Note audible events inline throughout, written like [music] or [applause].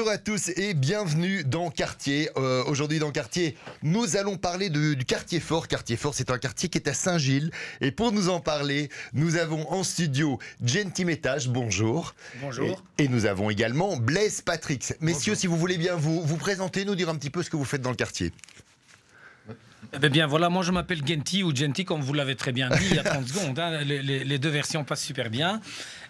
Bonjour à tous et bienvenue dans Quartier. Euh, aujourd'hui dans Quartier, nous allons parler de- du quartier fort. Quartier fort, c'est un quartier qui est à Saint-Gilles. Et pour nous en parler, nous avons en studio Genty Métage, bonjour. Bonjour. Et, et nous avons également Blaise Patrick. Messieurs, si vous voulez bien vous, vous présenter, nous dire un petit peu ce que vous faites dans le quartier. Eh bien, bien, voilà, moi je m'appelle Genti ou Genti, comme vous l'avez très bien dit il y a 30 secondes. hein. Les, les- les deux versions passent super bien.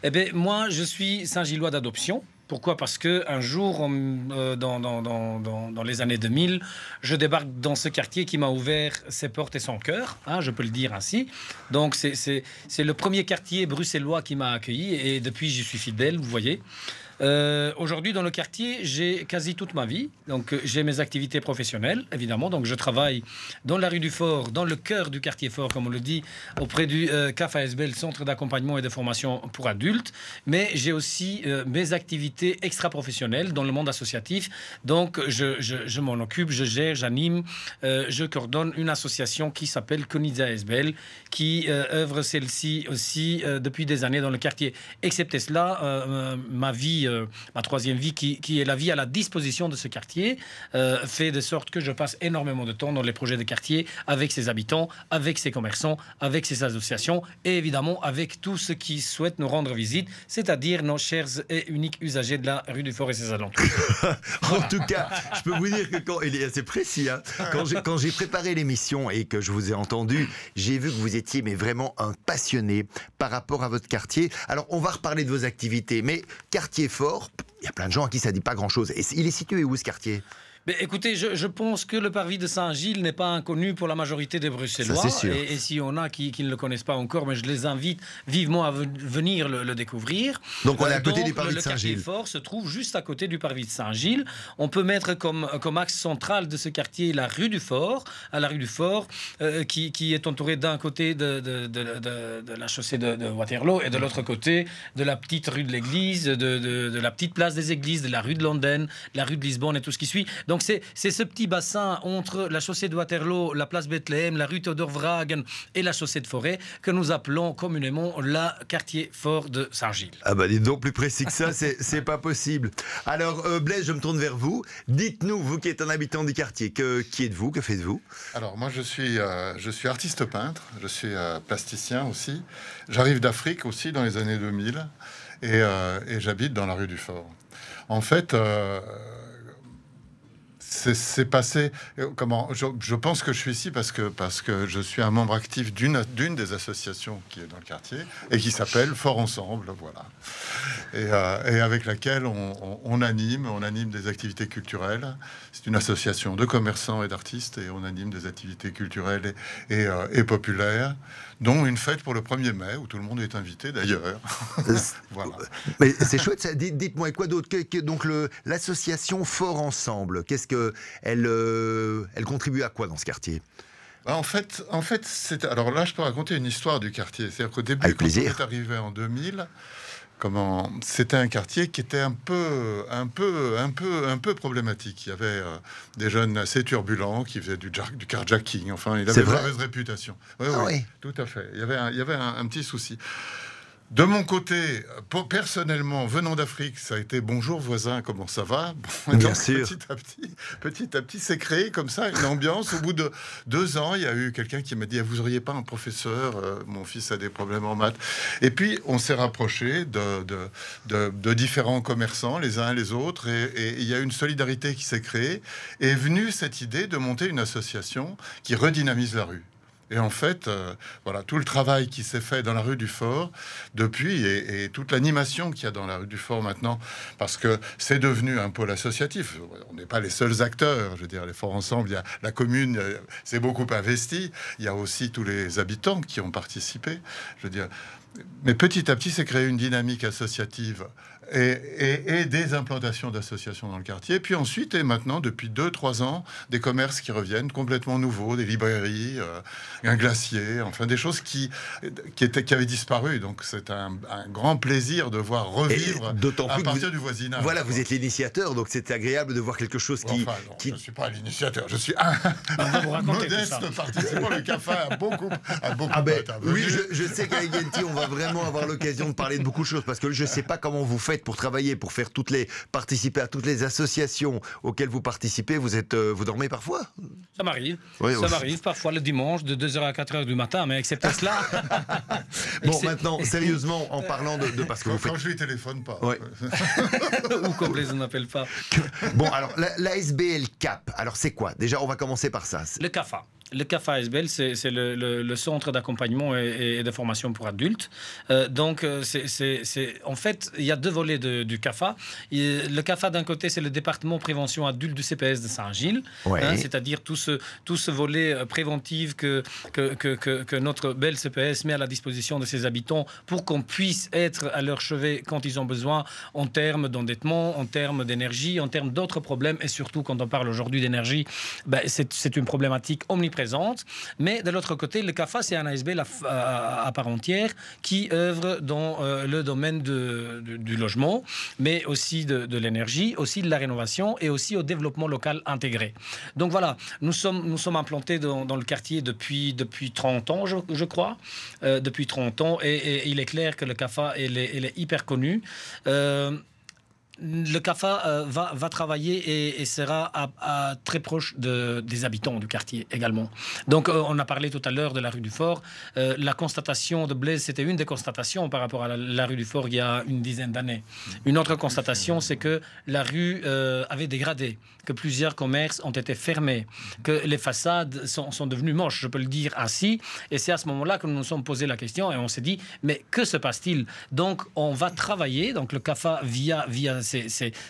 Eh bien, moi je suis Saint-Gillois d'adoption. Pourquoi? Parce que un jour, euh, dans, dans- dans- les années 2000, je débarque dans ce quartier qui m'a ouvert ses portes et son cœur, hein, je peux le dire ainsi. Donc c'est le premier quartier bruxellois qui m'a accueilli et depuis j'y suis fidèle, vous voyez. Euh, Aujourd'hui, dans le quartier, j'ai quasi toute ma vie. Donc, j'ai mes activités professionnelles, évidemment. Donc, je travaille dans la rue du Fort, dans le cœur du quartier Fort, comme on le dit, auprès du euh, Centre d'accompagnement et de formation pour adultes. Mais j'ai aussi euh, mes activités extra-professionnelles dans le monde associatif. Donc, je, m'en occupe, je gère, j'anime, euh, je coordonne une association qui s'appelle Konidza ASBL, qui œuvre celle-ci aussi depuis des années dans le quartier. Excepté cela, ma vie, euh, ma troisième vie, qui, est la vie à la disposition de ce quartier, euh, fait de sorte que je passe énormément de temps dans les projets de quartier avec ses habitants, avec ses commerçants, avec ses associations et évidemment avec tous ceux qui souhaitent nous rendre visite, c'est-à-dire nos chers et uniques usagers de la rue du Fort et ses alentours. [laughs] En tout cas, je peux vous dire que quand il est assez précis, hein, quand j'ai quand j'ai préparé l'émission et que je vous ai entendu, j'ai vu que vous étiez mais vraiment un passionné par rapport à votre quartier. Alors on va reparler de vos activités, mais quartier il y a plein de gens à qui ça dit pas grand-chose. Et il est situé où ce quartier? Mais écoutez, je, je pense que le parvis de Saint-Gilles n'est pas inconnu pour la majorité des Bruxellois. Ça. Et, et s'il y en a qui, qui ne le connaissent pas encore, mais je les invite vivement à ve- venir le, le découvrir. Donc on est à Euh, côté donc, du parvis de Le quartier Saint-Gilles. fort se trouve juste à côté du parvis de Saint-Gilles. On peut mettre comme, comme axe central de ce quartier la rue du Fort, à la rue du Fort, euh, qui, qui est entourée d'un côté de, de, de- de- de la chaussée de, de Waterloo et de l'autre côté de la petite rue de l'église, de, de- de la petite place des églises, de la rue de London, la rue de Lisbonne et tout ce qui suit. Donc c'est c'est ce petit bassin entre la chaussée de Waterloo, la place Bethléem, la rue Theodor Vragen et la chaussée de Forêt que nous appelons communément la quartier fort de Saint-Gilles. Ah bah dites donc plus précis que ça, c'est c'est pas possible. Alors euh, Blaise, je me tourne vers vous. Dites-nous, vous qui êtes un habitant du quartier, que, qui êtes-vous, que faites-vous? Alors moi je suis, euh, je suis artiste peintre, je suis euh, plasticien aussi. J'arrive d'Afrique aussi dans les années 2000 et, euh, et j'habite dans la rue du Fort. En fait, euh, c'est passé. euh, Comment? Je, pense que je suis ici parce que parce que je suis un membre actif d'une d'une des associations qui est dans le quartier et qui s'appelle Fort Ensemble, voilà. Et, euh, avec laquelle on, anime, on anime des activités culturelles. C'est une association de commerçants et d'artistes et on anime des activités culturelles et, et, euh, et populaires, dont une fête pour le 1er mai où tout le monde est invité d'ailleurs. [laughs] voilà. Mais c'est chouette, ça. Dites-moi, et quoi d'autre Donc le- l'association Fort Ensemble, qu'est-ce que elle, euh, elle contribue à quoi dans ce quartier? Bah, En fait, en fait c'est alors là, je peux raconter une histoire du quartier. C'est-à-dire qu'au début, Avec quand plaisir. on est arrivé en 2000, comment c'était un quartier qui était un peu, un peu, un peu, un peu problématique. Il y avait euh, des jeunes assez turbulents qui faisaient du, jar- du carjacking. Enfin, il avait une mauvaise réputation. Oui, Ah oui, oui. tout à fait. Il y avait, un, il y avait un, un petit souci. De mon côté, personnellement, venant d'Afrique, ça a été bonjour voisin, comment ça va? Bon, Bien donc, sûr. Petit à petit, petit à petit, s'est créé comme ça une ambiance. Au bout de deux ans, il y a eu quelqu'un qui m'a dit Ah, Vous auriez pas un professeur? Euh, Mon fils a des problèmes en maths. Et puis, on s'est rapproché de, de, de- de différents commerçants, les uns les autres, et, et il y a une solidarité qui s'est créée. Et est venue cette idée de monter une association qui redynamise la rue. Et en fait, euh, voilà, tout le travail qui s'est fait dans la rue du Fort depuis et, toute l'animation qu'il y a dans la rue du Fort maintenant, parce que c'est devenu un pôle associatif. On n'est pas les seuls acteurs. Je veux dire, les Forts ensemble, il y a la commune, euh, s'est beaucoup investi. Il y a aussi tous les habitants qui ont participé. Je veux dire, mais petit à petit, s'est créé une dynamique associative et, et- et des implantations d'associations dans le quartier. Puis ensuite, et maintenant, depuis 2-3 ans, des commerces qui reviennent complètement nouveaux, des librairies, euh, un glacier, enfin des choses qui, qui, étaient, qui avaient disparu. Donc c'est un, un grand plaisir de voir revivre Et d'autant à plus que partir vous- du voisinage. Voilà, vous êtes l'initiateur, donc c'est agréable de voir quelque chose qui. Enfin, non, qui- je ne suis pas l'initiateur, je suis un, modeste participant. Le café a beaucoup, a beaucoup Ah ben, oui, je, je sais qu'avec Genti, on va va vraiment avoir l'occasion de parler de beaucoup de choses parce que je ne sais pas comment vous faites pour travailler, pour faire toutes les participer à toutes les associations auxquelles vous participez. Vous êtes, euh, vous dormez parfois? Ça m'arrive. ça m'arrive parfois le dimanche de 2h à 4h du matin, mais excepté cela. [laughs] bon, maintenant, sérieusement, en parlant de, parce que vous faites. Quand je lui téléphone pas. [laughs] Ou comme les on n'appelle pas. bon, alors l'ASBL Cap. Alors c'est quoi? Déjà, on va commencer par ça. Le CAFA. Le CAFA ASBL, c'est le, centre d'accompagnement et, de formation pour adultes. Euh, donc, euh, c'est en fait, il y a deux volets du CAFA. le CAFA, d'un côté, c'est le département prévention adulte du CPS de Saint-Gilles, hein, c'est-à-dire tout ce, tout ce volet euh, préventif que que, que, que, notre bel CPS met à la disposition de ses habitants pour qu'on puisse être à leur chevet quand ils ont besoin en termes d'endettement, en termes d'énergie, en termes d'autres problèmes. Et surtout, quand on parle aujourd'hui d'énergie, ben, c'est une problématique omniprésente mais de l'autre côté, le CAFA, c'est un ASB à, part entière qui œuvre dans euh, le domaine du logement, mais aussi de, l'énergie, aussi de la rénovation et aussi au développement local intégré. Donc voilà, nous sommes, nous sommes implantés dans, le quartier depuis, depuis 30 ans, je, crois. Euh, depuis 30 ans. Et, il est clair que le CAFA, est, est hyper connu. Euh, le CAFA euh, va, va, travailler et, sera très proche de, des habitants du quartier également. Donc, euh, on a parlé tout à l'heure de la rue du Fort. Euh, la constatation de Blaise, c'était une des constatations par rapport à la, rue du Fort il y a une dizaine d'années. Une autre constatation, c'est que la rue avait dégradé, que plusieurs commerces ont été fermés, que les façades sont, sont devenues moches, je peux le dire ainsi. Et c'est à ce moment-là que nous nous sommes posé la question et on s'est dit, mais que se passe-t-il? Donc, on va travailler, donc le CAFA via, via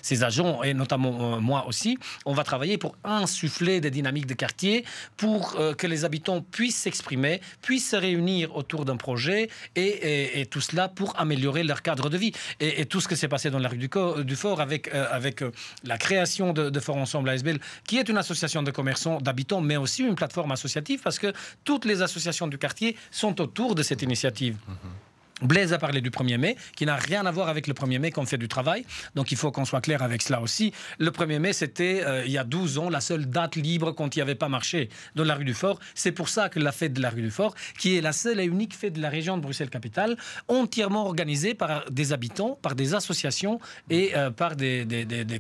ces, agents, et notamment euh, moi aussi, on va travailler pour insuffler des dynamiques de quartier, pour euh, que les habitants puissent s'exprimer, puissent se réunir autour d'un projet, et, tout cela pour améliorer leur cadre de vie. Et, tout ce que s'est passé dans la rue du, du Fort avec, euh, avec la création de, de Fort Ensemble ASBL, qui est une association de commerçants, d'habitants, mais aussi une plateforme associative, parce que toutes les associations du quartier sont autour de cette initiative. Mm-hmm. Blaise a parlé du 1er mai, qui n'a rien à voir avec le 1er mai qu'on fait du travail. Donc il faut qu'on soit clair avec cela aussi. Le 1er mai, c'était euh, il y a 12 ans la seule date libre quand il n'y avait pas marché dans la rue du Fort. C'est pour ça que la fête de la rue du Fort, qui est la seule et unique fête de la région de Bruxelles-Capitale, entièrement organisée par des habitants, par des associations et euh, par des,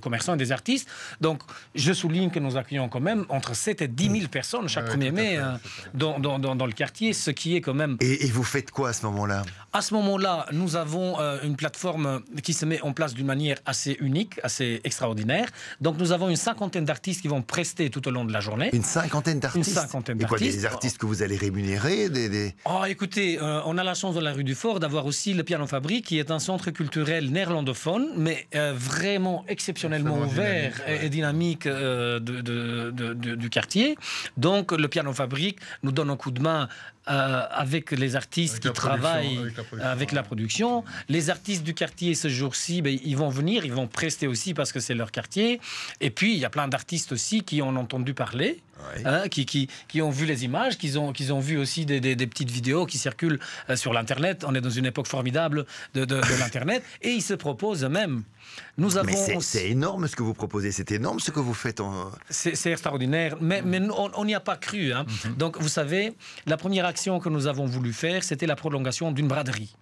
commerçants et des artistes. Donc je souligne que nous accueillons quand même entre 7 et 10 000 personnes chaque 1er mai euh, dans, dans, le quartier, ce qui est quand même... Et, et vous faites quoi à ce moment-là? Ce moment-là, nous avons euh, une plateforme qui se met en place d'une manière assez unique, assez extraordinaire. Donc nous avons une cinquantaine d'artistes qui vont prester tout au long de la journée. Une cinquantaine d'artistes Une cinquantaine d'artistes. Des artistes que vous allez rémunérer des, Oh, écoutez, euh, on a la chance dans la rue du Fort d'avoir aussi le Piano Fabrique, qui est un centre culturel néerlandophone, mais euh, vraiment exceptionnellement ouvert et, dynamique du quartier. Donc le Piano Fabrique nous donne un coup de main euh, avec les artistes qui travaillent avec la, production. Les artistes du quartier ce jour-ci, ben, ils vont venir, ils vont prester aussi parce que c'est leur quartier. Et puis, il y a plein d'artistes aussi qui ont entendu parler. Hein, qui, qui, qui, ont vu les images, qui ont, qui ont vu aussi des, des, petites vidéos qui circulent euh, sur l'Internet. On est dans une époque formidable de, de, de l'Internet. Et ils se proposent eux-mêmes nous avons. C'est énorme ce que vous proposez, c'est énorme ce que vous faites. En... C'est extraordinaire, mais, mais on n'y a pas cru. Hein. Mhm. Donc, vous savez, la première action que nous avons voulu faire, c'était la prolongation d'une braderie.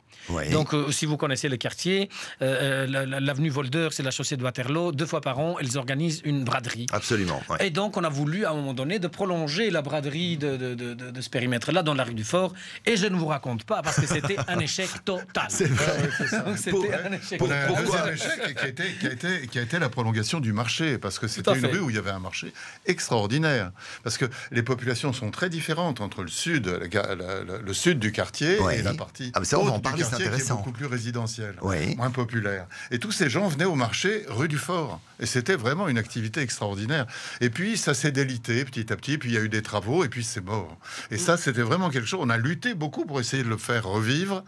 Donc, euh, si vous connaissez le quartier, euh, euh, l'avenue Volder, c'est la chaussée de Waterloo. Deux fois par an, ils organisent une braderie. Absolument. Et donc, on a voulu, à un moment donné, de prolonger la braderie de, de, de, ce périmètre-là dans la rue du Fort. Et je ne vous raconte pas, parce que c'était un échec total. [laughs] C'est vrai. c'était un échec total. Un échec qui a, été, qui, a été, qui a été la prolongation du marché, parce que c'était une rue où il y avait un marché extraordinaire. Parce que les populations sont très différentes entre le sud, le, sud du quartier et la partie ah, ça, on en parler, qui est beaucoup plus résidentiel, moins populaire. Et tous ces gens venaient au marché rue du Fort. Et c'était vraiment une activité extraordinaire. Et puis, ça s'est délité petit à petit. Puis, il y a eu des travaux. Et puis, c'est mort. Et ça, c'était vraiment quelque chose. On a lutté beaucoup pour essayer de le faire revivre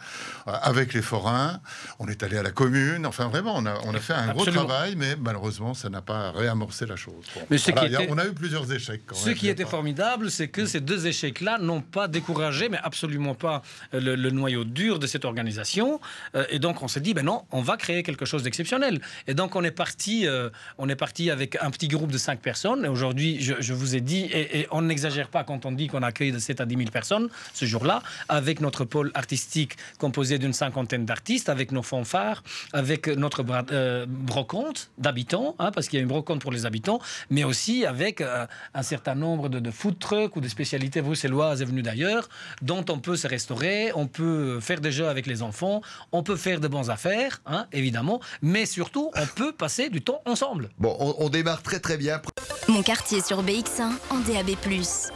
euh, avec les forains. On est allé à la commune. Enfin, vraiment, on a, on a fait un gros travail. Mais malheureusement, ça n'a pas réamorcé la chose. mais ce qui était... On a eu plusieurs échecs. ce qui était formidable, c'est que ces deux échecs-là n'ont pas découragé, mais absolument pas le, le noyau dur de cette organisation. Euh, et donc, on s'est dit, ben non, on va créer quelque chose d'exceptionnel. Et donc, on est parti, euh, on est parti avec un petit groupe de 5 personnes. Et aujourd'hui, je, vous ai dit, et, on n'exagère pas quand on dit qu'on accueille de 7 à 10 000 personnes ce jour-là, avec notre pôle artistique composé d'une cinquantaine d'artistes, avec nos fanfares, avec notre euh, brocante d'habitants, hein, parce qu'il y a une brocante pour les habitants, mais aussi avec un certain nombre de, de food trucks ou de spécialités bruxelloises venues d'ailleurs, dont on peut se restaurer, on peut faire des jeux avec les enfants, on peut faire de bonnes affaires, hein, évidemment, mais surtout, on peut passer du temps ensemble. Bon, on, démarre très très bien. Mon quartier sur BX1 en DAB+. BX1.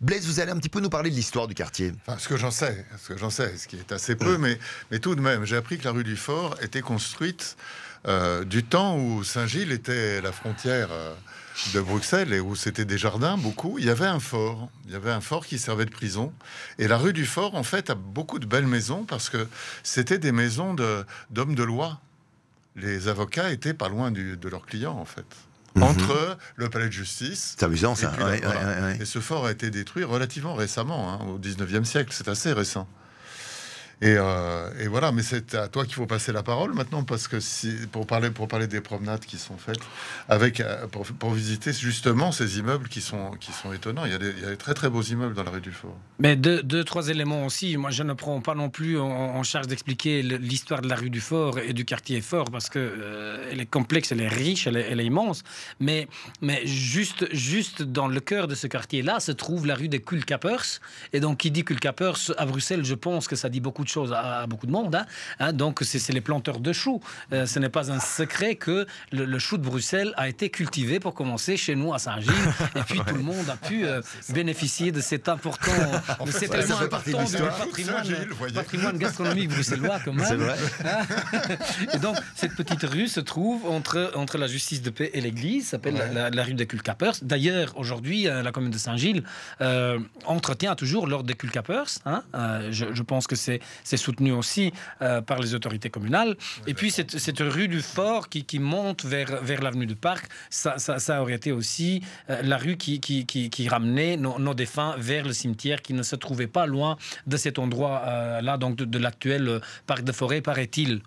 Blaise, vous allez un petit peu nous parler de l'histoire du quartier. Enfin, ce que j'en sais, ce que j'en sais, ce qui est assez peu, mais, mais tout de même, j'ai appris que la rue du Fort était construite euh, du temps où Saint-Gilles était la frontière. Euh, de Bruxelles et où c'était des jardins, beaucoup, il y avait un fort. Il y avait un fort qui servait de prison. Et la rue du fort, en fait, a beaucoup de belles maisons parce que c'était des maisons d'hommes de, loi. Les avocats étaient pas loin de leurs clients, en fait. Mhm. Entre le palais de justice. C'est amusant, ça. Et, ce fort a été détruit relativement récemment, hein, au 19e siècle. C'est assez récent. Euh, et, voilà, mais c'est à toi qu'il faut passer la parole maintenant, parce que si, pour, parler, pour parler des promenades qui sont faites, avec, euh, pour, visiter justement ces immeubles qui sont, qui sont étonnants. Il y, a des, très très beaux immeubles dans la rue du Fort. Mais deux, trois éléments aussi. Moi, je ne prends pas non plus en, charge d'expliquer l'histoire de la rue du Fort et du quartier Fort, parce que euh, elle est complexe, elle est riche, elle est, immense. Mais, mais juste, juste dans le cœur de ce quartier-là se trouve la rue des Kulkapers. Et donc, qui dit Kulkapers à Bruxelles, je pense que ça dit beaucoup de choses à, beaucoup de monde. Hein. Hein, donc, c'est les planteurs de choux. Euh, ce n'est pas un secret que le, chou de Bruxelles a été cultivé pour commencer chez nous à Saint-Gilles. et puis, [laughs] tout le monde a pu euh, bénéficier de cet important, [laughs] de cet élément important du patrimoine, patrimoine, gastronomique bruxellois, quand même. Vrai. Hein. et donc, cette petite rue se trouve entre, entre la justice de paix et l'église, s'appelle la, rue des Culcapers. D'ailleurs, aujourd'hui, euh, la commune de Saint-Gilles entretient toujours l'ordre des Culcapers. Je, je, pense que c'est soutenu aussi euh, par les autorités communales. et puis cette, cette, rue du Fort qui, qui monte vers, vers l'avenue du Parc, ça, ça, aurait été aussi euh, la rue qui, qui, qui ramenait nos, défunts vers le cimetière qui ne se trouvait pas loin de cet endroit-là, euh, donc de, l'actuel parc de forêt, paraît-il.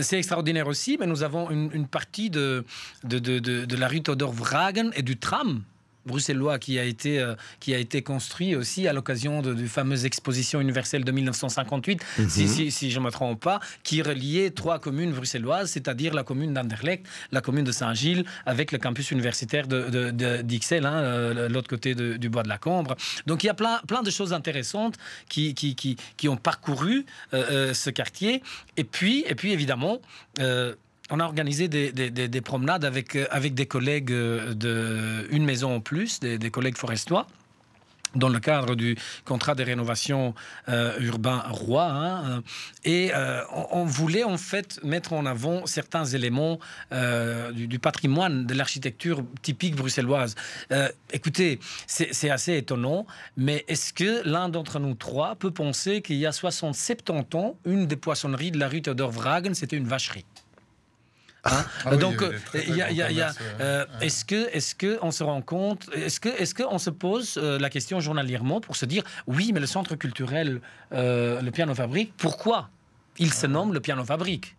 c'est extraordinaire aussi, mais nous avons une, une partie de, de, de, de, la rue Todor Vragen et du tram bruxellois qui a été, euh, qui a été construit aussi à l'occasion de, de fameuse exposition universelle de 1958, mhm. si, si, je ne me trompe pas, qui reliait trois communes bruxelloises, c'est-à-dire la commune d'Anderlecht, la commune de Saint-Gilles, avec le campus universitaire d'Ixelles, de, hein, euh, l'autre côté du bois de la Combre. Donc il y a plein, plein de choses intéressantes qui, qui, qui, qui ont parcouru euh, ce quartier. Et puis, et puis évidemment, on a organisé des, promenades avec, euh, avec des collègues euh, de une maison en plus, des, collègues forestois dans le cadre du contrat de rénovation euh, urbain roi. Hein, et on, voulait en fait mettre en avant certains éléments du, patrimoine de l'architecture typique bruxelloise. écoutez, c'est assez étonnant, mais est-ce que l'un d'entre nous trois peut penser qu'il y a 60-70 ans, une des poissonneries de la rue Theodor Vragen, c'était une vacherie? Hein ah Donc, il y a, euh, est-ce que, est-ce que on se rend compte, est-ce que, est-ce qu'on se pose euh, la question journalièrement pour se dire, oui, mais le centre culturel, euh, le piano fabrique, pourquoi il se nomme le piano fabrique?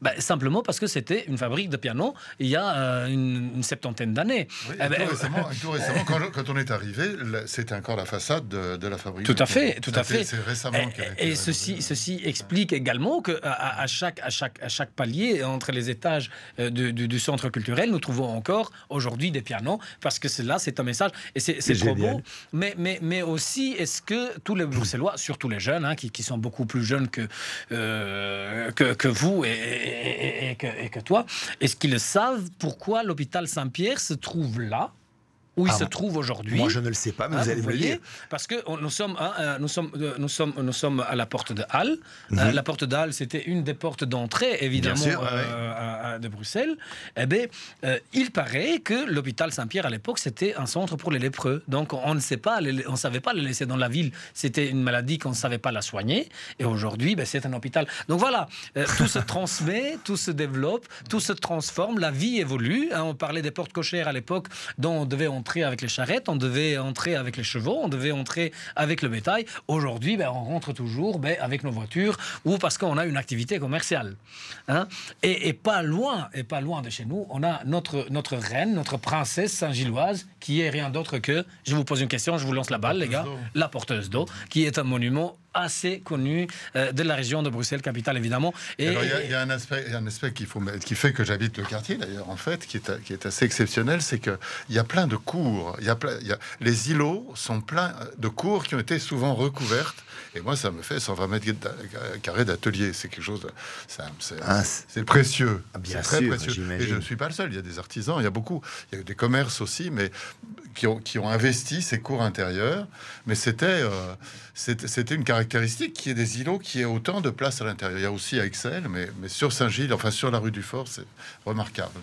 Bah, simplement parce que c'était une fabrique de piano il y a euh, une, septantaine d'années. Eh ben, tout, récemment, tout récemment [laughs] quand, on est arrivé, c'était encore la façade de, la fabrique. Tout à fait, tout à fait. C'est récemment. Et, et ceci, ceci explique également que à, chaque, à, chaque, à chaque palier entre les étages euh, du, centre culturel, nous trouvons encore aujourd'hui des pianos parce que là, c'est un message et c'est trop beau. Mais, mais, mais aussi, est-ce que tous les Bruxellois, surtout les jeunes, hein, qui, qui, sont beaucoup plus jeunes que, euh, que, que, vous et, et, que, toi, est-ce qu'ils savent pourquoi l'hôpital Saint-Pierre se trouve là? Où il ah, se trouve aujourd'hui. Moi, je ne le sais pas, mais vous hein, allez me le dire. Parce que nous sommes, hein, euh, nous, sommes, euh, nous, sommes, nous sommes à la porte de Halle. Euh, mhm. la porte de Halle, c'était une des portes d'entrée, évidemment, de Bruxelles. Eh bien, il paraît que l'hôpital Saint-Pierre, à l'époque, c'était un centre pour les lépreux. Donc, on ne sait pas, on savait pas le laisser dans la ville. C'était une maladie qu'on ne savait pas la soigner. Et aujourd'hui, ben, c'est un hôpital. Donc voilà, tout se [laughs] transmet, tout se développe, tout se transforme, la vie évolue. Hein, on parlait des portes cochères à l'époque, dont on devait entrer avec les charrettes, on devait entrer avec les chevaux, on devait entrer avec le bétail. Aujourd'hui, ben, on rentre toujours ben, avec nos voitures ou parce qu'on a une activité commerciale. Hein. et, pas loin, et pas loin de chez nous, on a notre, notre reine, notre princesse Saint-Gilloise, qui est rien d'autre que, je vous pose une question, je vous lance la balle, les gars, la porteuse d'eau, qui est un monument assez connu euh, de la région de Bruxelles, capitale évidemment. Et il y, a un aspect, un aspect qu'il faut, qui fait que j'habite le quartier d'ailleurs, en fait, qui est, qui est assez exceptionnel, c'est qu'il y a plein de cours. Il y a plein, y a, les îlots sont pleins de cours qui ont été souvent recouvertes. Et moi, ça me fait 120 mètres carrés d'atelier. C'est quelque chose. Ah, c'est précieux. Ah, bien très précieux. Et je ne suis pas le seul. Il y a des artisans, il y a beaucoup. Il y a des commerces aussi, mais qui ont, qui ont investi ces cours intérieurs. Mais c'était euh, c'était une caractéristique qui est des îlots qui ait autant de place à l'intérieur. Il y a aussi à Excel, mais, mais sur Saint-Gilles, enfin sur la rue du Fort, c'est remarquable.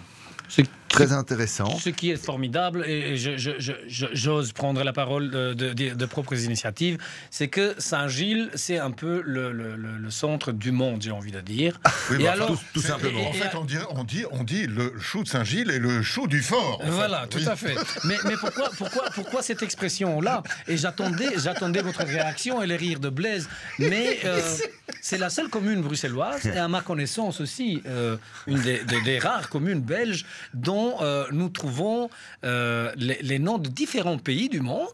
Très intéressant. Ce qui est formidable, et j'ose prendre la parole de, de, propres initiatives, c'est que Saint-Gilles, c'est un peu le, centre du monde, j'ai envie de dire. Oui, et bah, alors, tout, simplement. en fait, on dit, on, dit, on dit le chou de Saint-Gilles et le chou du fort. Voilà, tout à fait. Mais, mais, pourquoi, pourquoi, pourquoi cette expression-là? Et j'attendais, j'attendais votre réaction et les rires de Blaise. Mais euh, c'est la seule commune bruxelloise, et à ma connaissance aussi, euh, une des rares communes belges dont nous trouvons euh, les, noms de différents pays du monde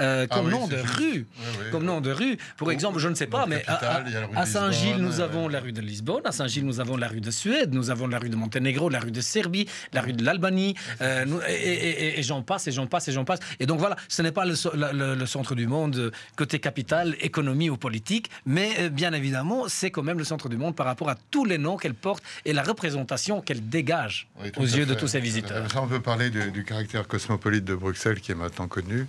euh, ah comme nom de rue. comme nom de rue. Pour exemple, je ne sais pas, mais à, Saint-Gilles, nous avons la rue de Lisbonne, à Saint-Gilles, nous avons la rue de Suède, nous avons la rue de Monténégro, la rue de Serbie, la rue de l'Albanie, euh, et, j'en passe, et j'en passe, et j'en passe. Et donc voilà, ce n'est pas le, centre du monde côté capital, économie ou politique, mais euh, bien évidemment, c'est quand même le centre du monde par rapport à tous les noms qu'elle porte et la représentation qu'elle dégage aux yeux de tous ses visiteurs. on peut parler du caractère cosmopolite de Bruxelles qui est maintenant connu.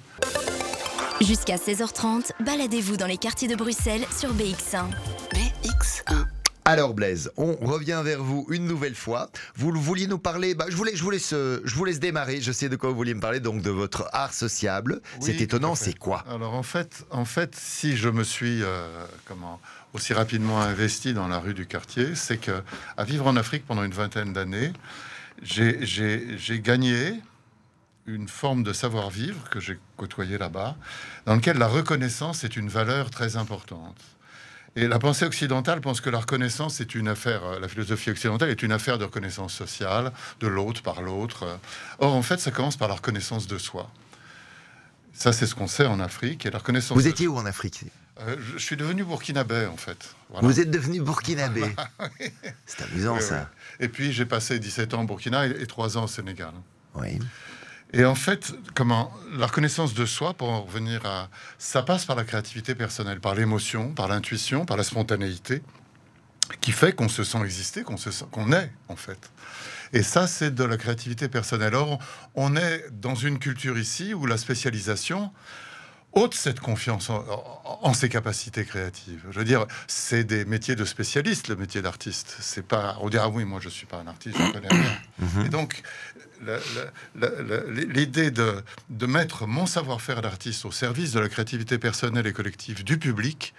Jusqu'à 16h30, baladez-vous dans les quartiers de Bruxelles sur BX1. BX1. Alors Blaise, on revient vers vous une nouvelle fois. Vous vouliez nous parler, bah, je, voulais, je, vous laisse, je vous laisse démarrer, je sais de quoi vous vouliez me parler, donc de votre art sociable. c'est étonnant, c'est quoi? Alors en fait, en fait, si je me suis euh, comment, aussi rapidement investi dans la rue du quartier, c'est que à vivre en Afrique pendant une vingtaine d'années, j'ai gagné une forme de savoir-vivre que j'ai côtoyé là-bas, dans lequel la reconnaissance est une valeur très importante. Et la pensée occidentale pense que la reconnaissance est une affaire, euh, la philosophie occidentale est une affaire de reconnaissance sociale, de l'autre par l'autre. Or, en fait, ça commence par la reconnaissance de soi. Ça, c'est ce qu'on sait en Afrique. Et la reconnaissance Vous étiez où en Afrique? Euh, je, suis devenu burkinabé, en fait. Vous êtes devenu burkinabé [laughs] C'est amusant, ça. Et puis, j'ai passé 17 ans au Burkina et, et 3 ans au Sénégal. Oui. Et en fait, comment la reconnaissance de soi, pour en revenir à, ça passe par la créativité personnelle, par l'émotion, par l'intuition, par la spontanéité, qui fait qu'on se sent exister, qu'on se sent, qu'on est en fait. Et ça, c'est de la créativité personnelle. Or, on est dans une culture ici où la spécialisation ôte cette confiance en, ses capacités créatives. Je veux dire, c'est des métiers de spécialistes, le métier d'artiste. C'est pas, on dira, ah oui, moi je suis pas un artiste, je connais rien. [coughs] Mhm. Et donc, l'idée de, de, mettre mon savoir-faire d'artiste au service de la créativité personnelle et collective du public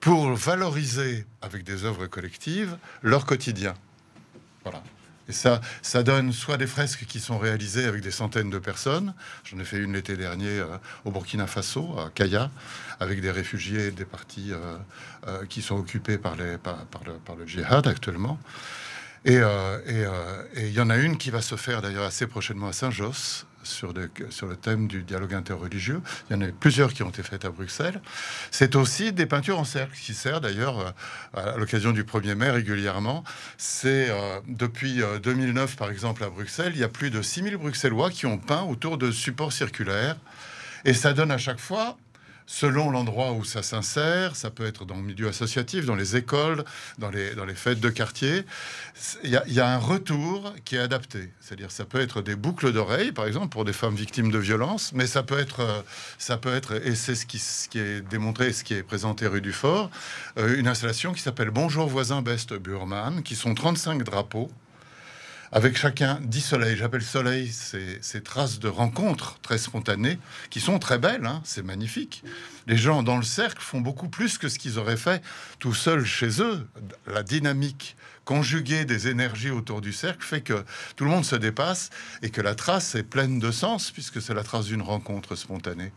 pour valoriser avec des œuvres collectives leur quotidien. Voilà. Et ça, ça donne soit des fresques qui sont réalisées avec des centaines de personnes. J'en ai fait une l'été dernier euh, au Burkina Faso, à Kaya, avec des réfugiés des partis euh, euh, qui sont occupés par, les, par, le, par le djihad actuellement. Euh, euh, et il y en a une qui va se faire d'ailleurs assez prochainement à Saint-Josse, sur, le thème du dialogue interreligieux. Il y en a plusieurs qui ont été faites à Bruxelles. C'est aussi des peintures en cercle qui servent d'ailleurs euh, à l'occasion du 1er mai régulièrement. C'est depuis 2009 par exemple à Bruxelles, il y a plus de 6000 Bruxellois qui ont peint autour de supports circulaires. Et ça donne à chaque fois selon l'endroit où ça s'insère. Ça peut être dans le milieu associatif, dans les écoles, dans les, dans les fêtes de quartier. Il y, a, un retour qui est adapté. C'est-à-dire, ça peut être des boucles d'oreilles, par exemple, pour des femmes victimes de violences, mais ça peut être, ça peut être et c'est ce qui, ce qui est démontré, ce qui est présenté rue du Fort, euh, une installation qui s'appelle Bonjour voisin Best Burman, qui sont 35 drapeaux avec chacun dix soleils. J'appelle soleil ces, ces, traces de rencontres très spontanées qui sont très belles, hein, c'est magnifique. Les gens dans le cercle font beaucoup plus que ce qu'ils auraient fait tout seuls chez eux. La dynamique conjuguer des énergies autour du cercle fait que tout le monde se dépasse et que la trace est pleine de sens puisque c'est la trace d'une rencontre spontanée.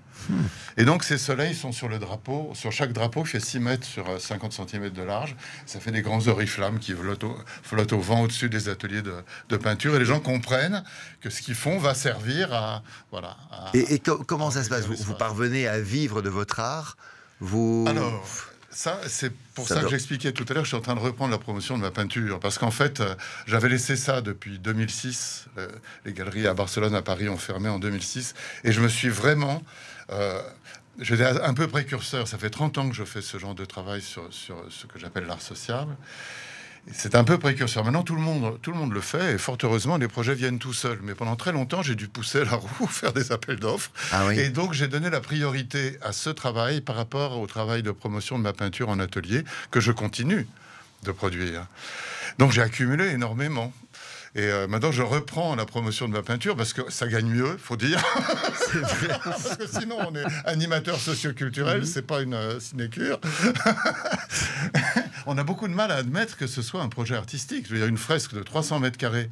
Et donc ces soleils sont sur le drapeau, sur chaque drapeau qui fait 6 mètres sur 50 euh, cm de large. Ça fait des grands oriflammes qui flottent au, vent au-dessus des ateliers de, peinture. Et les gens comprennent que ce qu'ils font va servir à... Voilà, et, comment ça se passe? vous, parvenez à vivre de votre vous... Alors, ça, c'est pour ça, que j'expliquais tout à l'heure. Je suis en train de reprendre la promotion de ma peinture parce qu'en fait, euh, j'avais laissé ça depuis 2006. Euh, les galeries à Barcelone, à Paris ont fermé en 2006, et je me suis vraiment euh, J'étais un peu précurseur. Ça fait 30 ans que je fais ce genre de travail sur, sur ce que j'appelle l'art sociable. C'est un peu précurseur. Maintenant, tout le, monde, tout le monde le fait et fort heureusement, les projets viennent tout seuls. Mais pendant très longtemps, j'ai dû pousser la roue, [laughs] faire des appels d'offres. Ah et donc, j'ai donné la priorité à ce travail par rapport au travail de promotion de ma peinture en atelier que je continue de produire. Donc, j'ai accumulé énormément. Et euh, maintenant, je reprends la promotion de ma peinture parce que ça gagne mieux, faut dire. [laughs] parce que sinon, on est animateur socioculturel, mhm. c'est pas une euh, sinécure. [laughs] on a beaucoup de mal à admettre que ce soit un projet artistique. Je veux dire, une fresque de 300 mètres carrés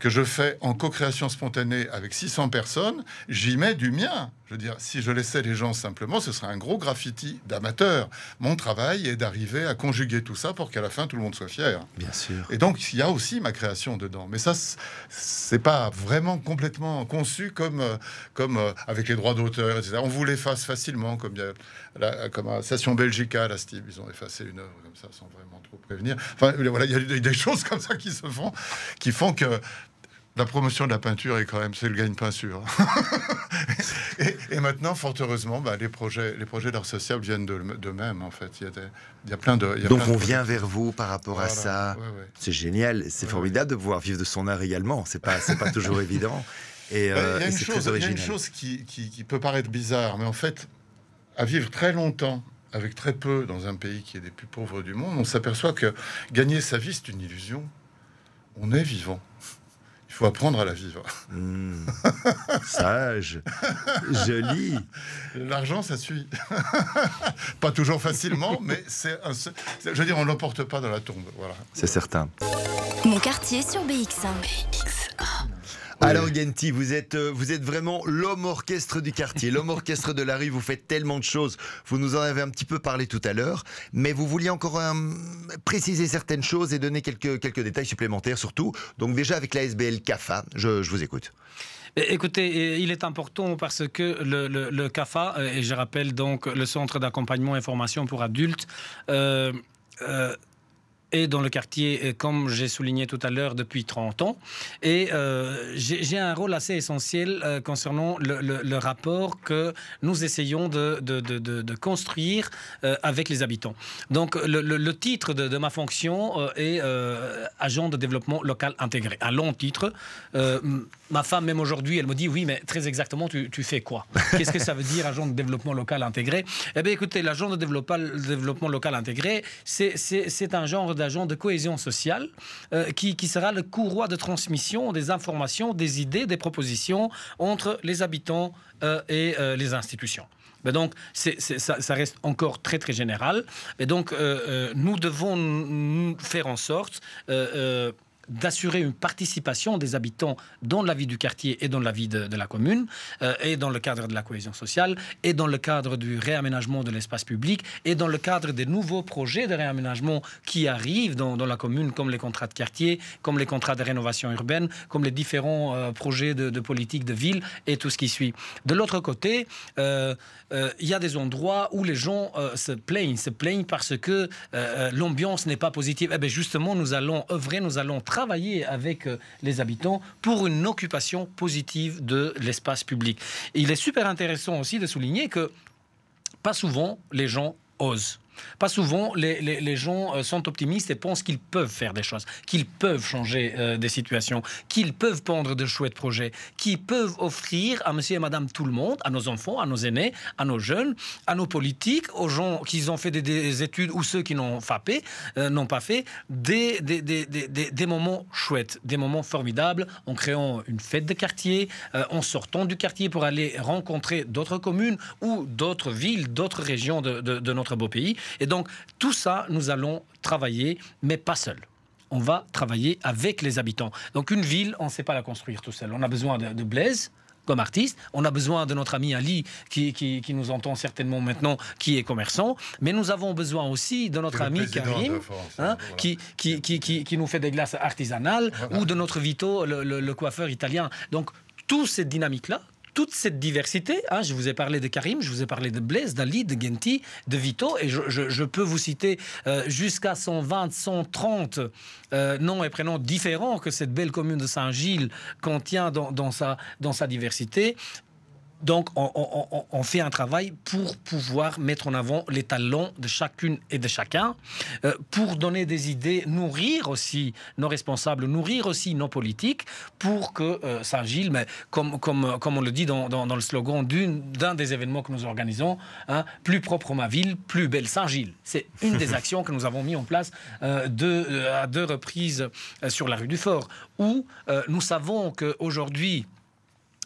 que je fais en co-création spontanée avec 600 personnes, j'y mets du mien. Je veux dire, si je laissais les gens simplement, ce serait un gros graffiti d'amateur. Mon travail est d'arriver à conjuguer tout ça pour qu'à la fin tout le monde soit fier. Bien sûr. Et donc il y a aussi ma création dedans. Mais ça, c'est pas vraiment complètement conçu comme comme euh, avec les droits d'auteur, etc. On vous l'efface facilement, comme la, comme à Station Belgica, la Steve, ils ont effacé une œuvre comme ça sans vraiment trop prévenir. Enfin voilà, il y a des choses comme ça qui se font, qui font que la promotion de la peinture est quand même, c'est le gagne-pain sûr. [laughs] et, maintenant, fort heureusement, bah, les projets, les projets d'art social viennent de, même, en fait. Il y a, il y a plein de. Donc on vient vers vous par rapport à ça. C'est génial, c'est formidable de pouvoir vivre de son art également. C'est pas, c'est pas [laughs] toujours évident. Et, euh, il, y a une chose, il y a une chose qui, qui, qui peut paraître bizarre, mais en fait, à vivre très longtemps avec très peu dans un pays qui est des plus pauvres du monde, on s'aperçoit que gagner sa vie, c'est une illusion. On est vivant. Faut apprendre à la vivre. Hmm. [laughs] sage, joli. L'argent, ça suit. [laughs] pas toujours facilement, [laughs] mais c'est un... Je veux dire, on l'emporte pas dans la tombe. Voilà. C'est certain. Mon quartier sur BX1. BX1. Alors Genti, vous êtes, euh, vous êtes vraiment l'homme orchestre du quartier, l'homme orchestre de la rue, vous faites tellement de choses, vous nous en avez un petit peu parlé tout à l'heure, mais vous vouliez encore préciser certaines choses et donner quelques, quelques détails supplémentaires surtout. Donc déjà avec la SBL CAFA, je, je vous écoute. Écoutez, il est important parce que le, le, CAFA, euh, et je rappelle donc le Centre d'accompagnement et formation pour adultes, euh, et dans le quartier, comme j'ai souligné tout à l'heure, depuis 30 ans. Et euh, j'ai un rôle assez essentiel euh, concernant le, rapport que nous essayons de, de, de, construire euh, avec les habitants. Donc le, titre de, ma fonction est agent de développement local intégré. Un long titre. ma femme, même aujourd'hui, elle me dit, oui, mais très exactement, tu, tu fais quoi? Qu'est-ce que ça veut dire, agent de développement local intégré? Eh bien, écoutez, l'agent de développement local intégré, c'est un genre d'agent de cohésion sociale euh, qui, sera le courroie de transmission des informations, des idées, des propositions entre les habitants euh, et euh, les institutions. Mais donc, ça, reste encore très très général. Et donc, nous devons faire en sorte d'assurer une participation des habitants dans la vie du quartier et dans la vie de, la commune, euh, et dans le cadre de la cohésion sociale, et dans le cadre du réaménagement de l'espace public, et dans le cadre des nouveaux projets de réaménagement qui arrivent dans, la commune, comme les contrats de quartier, comme les contrats de rénovation urbaine, comme les différents euh, projets de, politique de ville et tout ce qui suit. De l'autre côté, euh, il y a des endroits où les gens se plaignent, se plaignent parce que l'ambiance n'est pas positive. Eh bien justement, nous allons œuvrer, nous allons travailler travailler avec euh, les habitants pour une occupation positive de l'espace public. il est super intéressant aussi de souligner que pas souvent les gens osent. Pas souvent, les, gens euh, sont optimistes et pensent qu'ils peuvent faire des choses, qu'ils peuvent changer euh, des situations, qu'ils peuvent pondre de chouettes projets, qu'ils peuvent offrir à monsieur et madame tout le monde, à nos enfants, à nos aînés, à nos jeunes, à nos politiques, aux gens qui ont fait des, études ou ceux qui n'ont pas fait, euh, n'ont pas fait des, des, des, moments chouettes, des moments formidables en créant une fête de quartier, en sortant du quartier pour aller rencontrer d'autres communes ou d'autres villes, d'autres régions de, de notre beau pays. Et donc, tout ça, nous allons travailler, mais pas seuls. on va travailler avec les habitants. Donc une ville, on ne sait pas la construire tout seul. On a besoin de, de Blaise, comme artiste. On a besoin de notre ami Ali, qui, qui, qui, nous entend certainement maintenant, qui est commerçant. Mais nous avons besoin aussi de notre ami Karim, hein, qui, qui, qui, nous fait des glaces artisanales, ou de notre Vito, le, le coiffeur italien. Donc, toute cette dynamique-là, toute cette diversité. Hein, je vous ai parlé de Karim, je vous ai parlé de Blaise, d'Ali, de Genti, de Vito, et je, peux vous citer euh, jusqu'à 120, 130 euh, noms et prénoms différents que cette belle commune de Saint-Gilles contient dans, sa, dans sa diversité. Donc, on, fait un travail pour pouvoir mettre en avant les talents de chacune et de chacun, euh, pour donner des idées, nourrir aussi nos responsables, nourrir aussi nos politiques, pour que euh, Saint-Gilles, mais comme, comme, comme on le dit dans, dans, le slogan d'un des événements que nous organisons, hein, plus propre ma ville, plus belle Saint-Gilles. C'est une des [laughs] actions que nous avons mis en place euh, deux, à deux reprises sur la rue du Fort, où nous savons qu'aujourd'hui,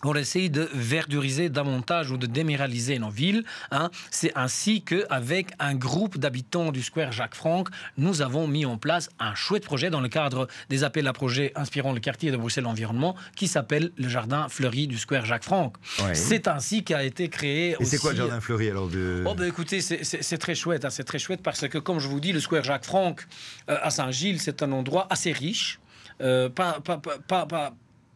on essaye de verduriser davantage ou de déméraliser nos villes. Hein. C'est ainsi qu'avec un groupe d'habitants du Square Jacques Franck, nous avons mis en place un chouette projet dans le cadre des appels à projets inspirant le quartier de Bruxelles Environnement qui s'appelle le Jardin Fleuri du Square Jacques Franck. C'est ainsi qu'a été créé. Et c'est quoi le Jardin Fleuri alors de... Oh ben écoutez, c'est très chouette. Hein. c'est très chouette parce que comme je vous dis, le Square Jacques Franck euh, à Saint-Gilles, c'est un endroit assez riche. Euh, pas, pas, pas, pas,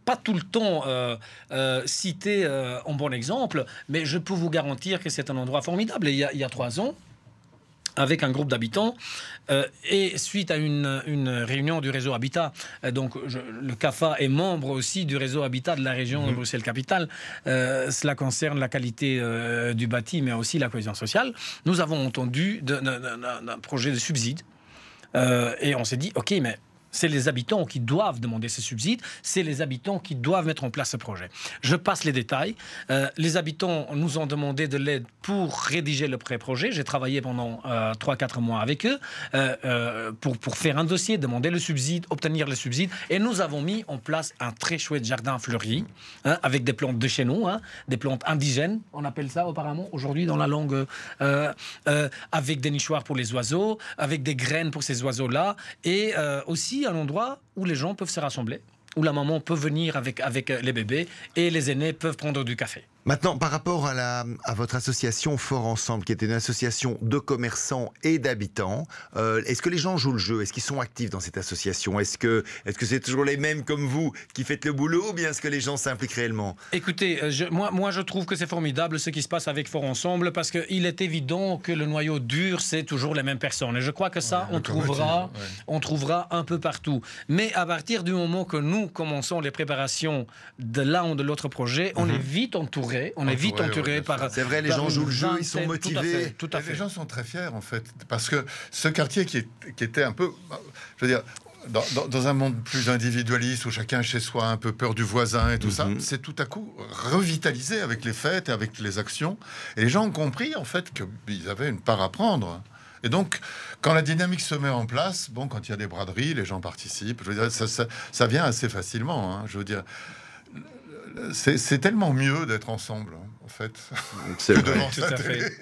pas tout le temps euh, euh, cité euh, en bon exemple, mais je peux vous garantir que c'est un endroit formidable. il, y a, trois ans, avec un groupe d'habitants. et suite à une, réunion du réseau Habitat, donc le CAFA est membre aussi du réseau Habitat de la région de mhm. Bruxelles-Capitale. cela concerne la qualité du bâti, mais aussi la cohésion sociale. Nous avons entendu d'un projet de subside. et on s'est dit, OK, mais c'est les habitants qui doivent demander ces subsides, c'est les habitants qui doivent mettre en place ce projet. Je passe les détails. Euh, les habitants nous ont demandé de l'aide pour rédiger le pré-projet. J'ai travaillé pendant euh, 3-4 mois avec eux euh, euh, pour, pour faire un dossier, demander le subside, obtenir le subside. Et nous avons mis en place un très chouette jardin fleuri hein, avec des plantes de chez nous, hein, des plantes indigènes, on appelle ça apparemment aujourd'hui dans la langue, avec des nichoirs pour les oiseaux, avec des graines pour ces oiseaux-là et aussi un endroit où les gens peuvent se rassembler, où la maman peut venir avec, avec les bébés et les aînés peuvent prendre du café. Maintenant, par rapport à, la, à votre association Fort Ensemble, qui était une association de commerçants et d'habitants, euh, est-ce que les gens jouent le jeu? Est-ce qu'ils sont actifs dans cette association? Est-ce que est-ce que c'est toujours les mêmes comme vous qui faites le boulot ou bien est-ce que les gens s'impliquent réellement? Écoutez, euh, je, moi, moi je trouve que c'est formidable ce qui se passe avec Fort Ensemble parce qu'il est évident que le noyau dur, c'est toujours les mêmes personnes. Et je crois que ça, on, trouvera, on trouvera un peu partout. Mais à partir du moment que nous commençons les préparations de l'un ou de l'autre projet, on mhm. est vite entouré on est vite entouré par. C'est vrai, les gens jouent le jeu, ils sont motivés. Tout à fait. Les gens sont très fiers en fait, parce que ce quartier qui, était un peu, je veux dire, dans, un monde plus individualiste où chacun chez soi a un peu peur du voisin et tout ça, mhm. c'est tout à coup revitalisé avec les fêtes et avec les actions. Et les gens ont compris en fait qu'ils avaient une part à prendre. Et donc, quand la dynamique se met en place, bon, quand il y a des braderies, les gens participent. Je veux dire, ça, ça, vient assez facilement. Hein. je veux dire, c'est tellement mieux d'être ensemble, hein, en fait. C'est devant tout à fait.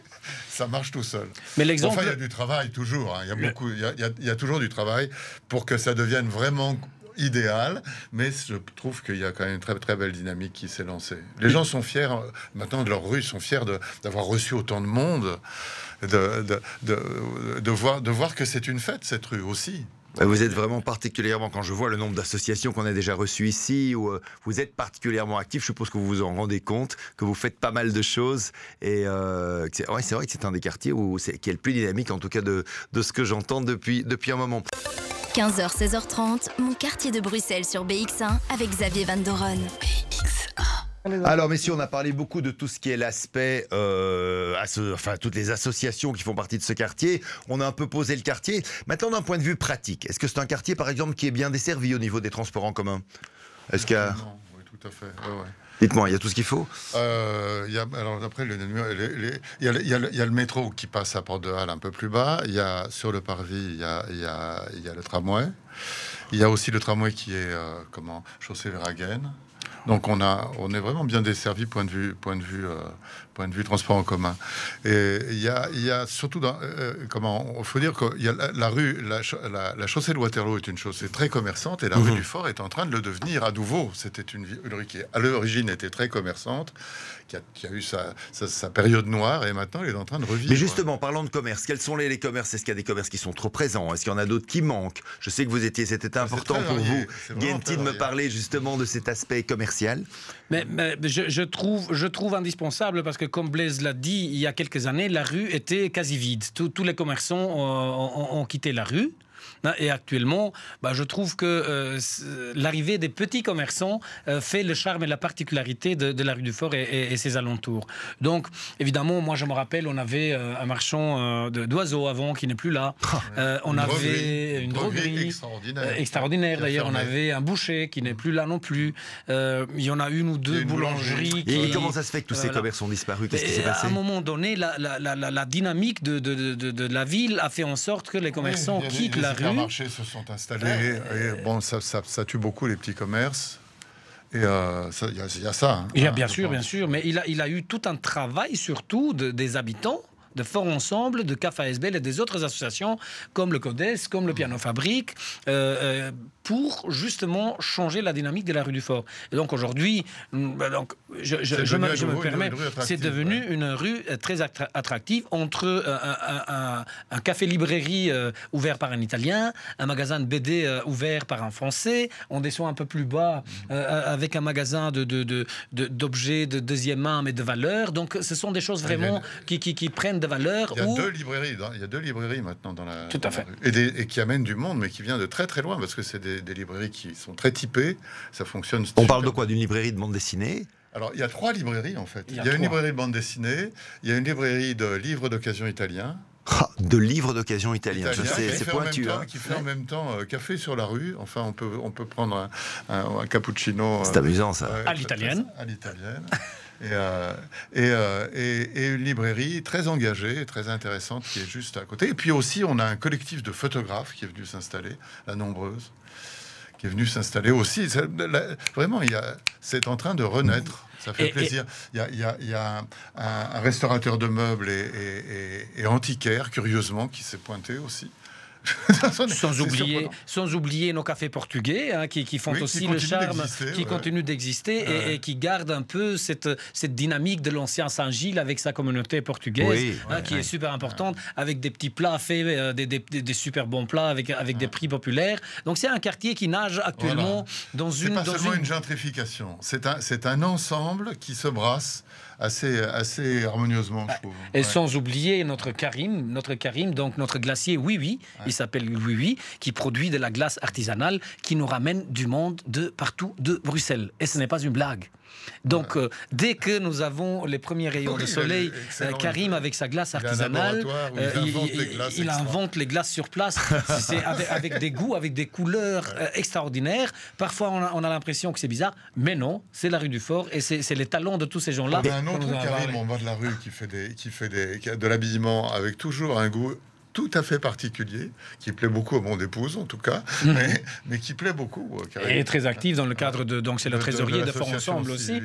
Ça marche tout seul. Mais l'exemple. Enfin, il y a du travail toujours. Hein. Il y a beaucoup. Il y a, toujours du travail pour que ça devienne vraiment idéal, mais je trouve qu'il y a quand même une très très belle dynamique qui s'est lancée. Les gens sont fiers euh, maintenant de leur rue, sont fiers d'avoir reçu autant de monde, de, de, de, voir, de voir que c'est une fête cette rue aussi. Vous êtes vraiment particulièrement, quand je vois le nombre d'associations qu'on a déjà reçues ici, où euh, vous êtes particulièrement actif, je suppose que vous vous en rendez compte, que vous faites pas mal de choses. Et euh, c'est vrai que c'est un des quartiers où qui est le plus dynamique, en tout cas de, de ce que j'entends depuis, depuis un moment. 15h, 16h30, mon quartier de Bruxelles sur BX1 avec Xavier Van Doren. Alors, messieurs, on a parlé beaucoup de tout ce qui est l'aspect, euh, enfin, toutes les associations qui font partie de ce quartier. On a un peu posé le quartier. Maintenant, d'un point de vue pratique, est-ce que c'est un quartier, par exemple, qui est bien desservi au niveau des transports en commun? Est-ce qu'il y a... Non, oui, tout à fait. Dites-moi, il y a tout ce qu'il faut? Euh, y a, Alors après, il y, a le métro qui passe à Porte de Halle un peu plus bas. Il y a sur le parvis, il y a, y a, le tramway. Il y a aussi le tramway qui est euh, comment? Chaussée Verhagen. Donc on a, on est vraiment bien desservi point de vue, point de vue, euh, point de vue transport en commun. Et il y a, y a surtout dans, euh, comment, il faut dire que y a la, rue, la, chaussée de Waterloo est une chaussée très commerçante et la rue mhm. du Fort est en train de le devenir à nouveau. C'était une, une rue qui à l'origine était très commerçante qui a, eu sa, période noire et maintenant il est en train de revivre. Mais justement, parlant de commerce, quels sont les, commerces? Est-ce qu'il y a des commerces qui sont trop présents? Est-ce qu'il y en a d'autres qui manquent? Je sais que vous étiez, c'était important pour vous, Genti, de me parler justement de cet aspect commercial. Mais, je, trouve, indispensable parce que, comme Blaise l'a dit il y a quelques années, la rue était quasi vide. tous les commerçants ont quitté la rue. Et actuellement, bah, je trouve que euh, l'arrivée des petits commerçants euh, fait le charme et la particularité de, la rue du Fort et, ses alentours. Donc, évidemment, moi je me rappelle, on avait euh, un marchand d'oiseaux avant qui n'est plus là. [laughs] Ah. on avait une droguerie extraordinaire. extraordinaire d'ailleurs. On avait un boucher qui n'est plus là non plus. il y en a une ou deux boulangeries. Et comment ça se fait que tous ces commerces ont disparu? Qu'est-ce qui s'est passé? À un moment donné, la, dynamique de, la ville a fait en sorte que les commerçants quittent la rue marchés se sont installés. Et bon, ça, ça, tue beaucoup les petits commerces. Et euh, il y, a ça. Hein. il y a bien sûr, bien sûr, mais il a, il a eu tout un travail surtout des habitants de Fort Ensemble, de CAF ASBL et des autres associations comme le CODES, comme le Piano Fabrique, euh, euh, pour justement changer la dynamique de la rue du Fort. Et donc aujourd'hui, mm, bah, donc je, je, me, permets, c'est devenu une rue euh, très attractive entre un, café-librairie ouvert par un Italien, un magasin de BD ouvert par un Français, on descend un peu plus bas avec un magasin de, d'objets de, deuxième main mais de valeur. Donc ce sont des choses vraiment qui, qui, qui prennent il y a deux librairies. il y a deux librairies maintenant dans la. Tout à fait. Et, qui amènent du monde, mais qui vient de très très loin parce que c'est des, librairies qui sont très typées. Ça fonctionne. On parle de quoi D'une librairie de bande dessinée? Alors, il y a trois librairies en fait. Il y a, une librairie de bande dessinée, il y a une librairie de livres d'occasion italiens. Ah, de livres d'occasion italiens, je sais, c'est pointu. Hein. Qui fait en même temps euh, café sur la rue. Enfin, on peut, on peut prendre un, cappuccino. C'est amusant ça. à l'italienne. À l'italienne. Euh, euh, et, et, une librairie très engagée, très intéressante, qui est juste à côté. Et puis aussi, on a un collectif de photographes qui est venu s'installer, la Nombreuse, qui est venu s'installer aussi. vraiment, c'est en train de renaître. Ça fait plaisir. Il y a, un, restaurateur de meubles et, et antiquaire, curieusement, qui s'est pointé aussi. [laughs] sans, oublier, sans oublier nos cafés portugais, hein, qui, font aussi le charme, qui continuent d'exister et, qui gardent un peu cette, cette dynamique de l'ancien Saint-Gilles avec sa communauté portugaise, hein, qui est super importante, avec des petits plats faits, euh, des, des, super bons plats avec, avec des prix populaires. Donc c'est un quartier qui nage actuellement dans une... C'est pas seulement une, gentrification, c'est un, un ensemble qui se brasse assez, assez harmonieusement, je trouve. Et sans oublier notre Karim, notre Karim, donc notre glacier Oui Oui, il s'appelle Oui Oui, qui produit de la glace artisanale qui nous ramène du monde de partout de Bruxelles. Et ce n'est pas une blague. Donc, euh, dès que nous avons les premiers rayons de soleil, euh, Karim, avec sa glace artisanale, il, invente les glaces sur place. [laughs] C'est avec, des goûts, avec des couleurs euh, extraordinaires. Parfois, on a, l'impression que c'est bizarre, mais non, c'est la rue du Fort et c'est les talents de tous ces gens-là. Il y a un autre Karim en bas de la rue qui fait, des, qui fait des, de l'habillement avec toujours un goût tout à fait particulier, qui plaît beaucoup à mon épouse en tout cas, mhm. mais, qui plaît beaucoup. Euh, et très actif dans le cadre de. Donc c'est le trésorier de, Fort Ensemble aussi.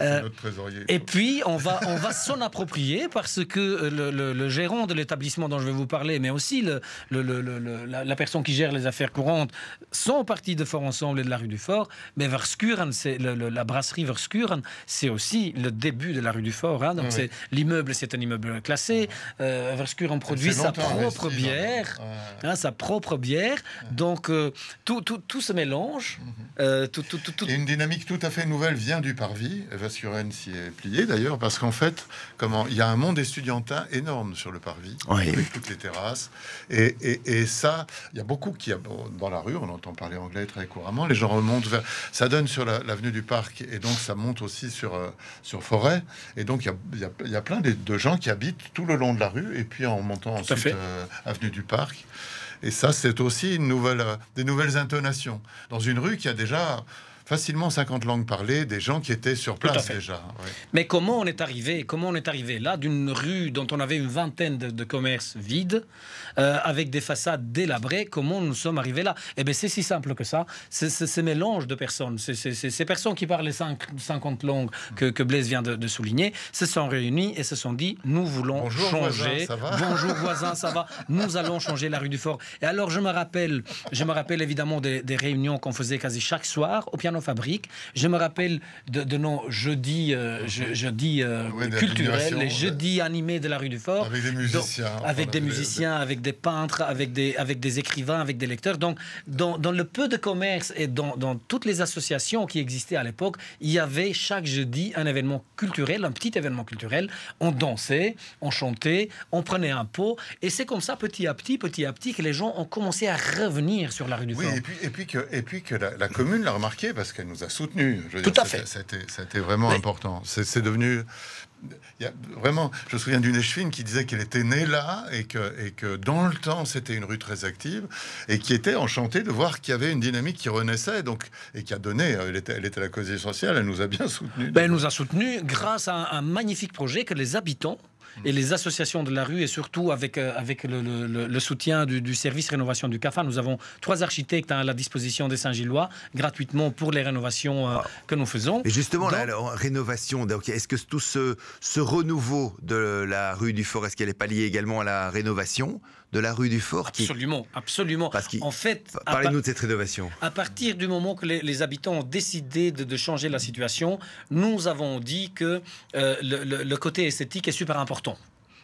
Euh, notre, trésorier. Et puis on va, on va s'en approprier parce que euh, le, gérant de l'établissement dont je vais vous parler, mais aussi le, la, personne qui gère les affaires courantes, sont partis de Fort Ensemble et de la rue du Fort. Mais Verskuren, c'est la brasserie Verskuren, c'est aussi le début de la rue du Fort. Hein. donc c'est l'immeuble, c'est un immeuble classé. Verskuren produit sa propre propre bière, hein, sa propre bière. Donc euh, tout, tout, tout, se mélange. Mhm. Euh, tout, Et une dynamique tout à fait nouvelle vient du parvis. Vascuren s'y est plié d'ailleurs parce qu'en fait, comment il y a un monde estudiantin énorme sur le parvis avec toutes les terrasses. Et, et, ça, il y a beaucoup qui dans la rue. On entend parler anglais très couramment. Les gens remontent vers. Ça donne sur l'avenue du Parc et donc ça monte aussi sur euh, sur Forêt. Et donc il y a, y a, y a plein de, gens qui habitent tout le long de la rue et puis en montant ensuite euh, avenue du Parc. Et ça, c'est aussi une nouvelle, euh, des nouvelles intonations dans une rue qui a déjà facilement 50 langues parlées des gens qui étaient sur place déjà. Mais comment on est arrivé Comment on est arrivé là d'une rue dont on avait une vingtaine de, commerces vides, euh, avec des façades délabrées? Comment nous sommes arrivés là? Eh bien, c'est si simple que ça. C'est ce mélange de personnes, c'est ces personnes qui parlent les 50 langues que, Blaise vient de, souligner, se sont réunis et se sont dit nous voulons changer. Bonjour voisin, ça va Nous allons changer la rue du Fort. Et alors, je me rappelle, je me rappelle évidemment des, réunions qu'on faisait quasi chaque soir au piano fabrique. Je me rappelle de, nos jeudis, euh, jeudi, euh, culturels, les jeudis animés de la rue du Fort. Avec des musiciens. avec des musiciens, avec des peintres, avec des, avec des écrivains, avec des lecteurs. Donc, dans, dans le peu de commerce et dans, dans toutes les associations qui existaient à l'époque, il y avait chaque jeudi un événement culturel, un petit événement culturel. On dansait, on chantait, on prenait un pot. Et c'est comme ça, petit à petit, petit à petit, que les gens ont commencé à revenir sur la rue du oui, Fort. Et puis, et puis que, et puis que la, commune l'a remarqué parce qu'elle nous a soutenus. Tout à fait. C'était vraiment important. C'est devenu il y a vraiment, je me souviens d'une échevine qui disait qu'elle était née là et que, et que dans le temps c'était une rue très active et qui était enchantée de voir qu'il y avait une dynamique qui renaissait donc et qui a donné. Elle était, elle était la cause essentielle. Elle nous a bien soutenus. Ben, elle nous a soutenus grâce à un magnifique projet que les habitants et les associations de la rue et surtout avec, euh, avec le, soutien du, service rénovation du CAFA. Nous avons trois architectes à la disposition des Saint-Gillois gratuitement pour les rénovations euh, que nous faisons. Et justement, la, rénovation, est-ce que tout ce, ce renouveau de la rue du Fort, est-ce qu'elle n'est pas liée également à la rénovation? De la rue du Fort Absolument, absolument. Parce en fait, parlez-nous de cette rénovation. À partir du moment que les, habitants ont décidé de, changer la situation, nous avons dit que euh, le côté esthétique est super important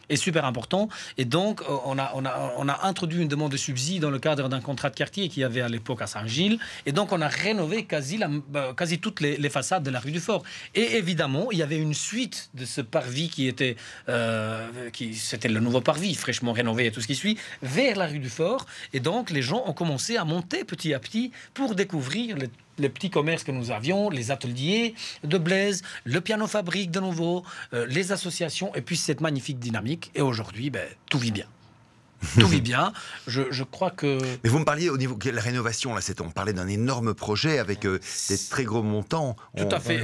est super important. Et donc, euh, on a, on a, on a introduit une demande de subside dans le cadre d'un contrat de quartier qu'il y avait à l'époque à Saint-Gilles. Et donc, on a rénové quasi, la, bah, quasi toutes les, façades de la rue du Fort. Et évidemment, il y avait une suite de ce parvis qui était, euh, qui, c'était le nouveau parvis, fraîchement rénové et tout ce qui suit, vers la rue du Fort. Et donc, les gens ont commencé à monter petit à petit pour découvrir les les petits commerces que nous avions, les ateliers de Blaise, le piano fabrique de nouveau, euh, les associations, et puis cette magnifique dynamique. Et aujourd'hui, ben, tout vit bien. Tout vit bien. Je, crois que. Mais vous me parliez au niveau de la rénovation, là, on parlait d'un énorme projet avec euh, des très gros montants. Tout à fait.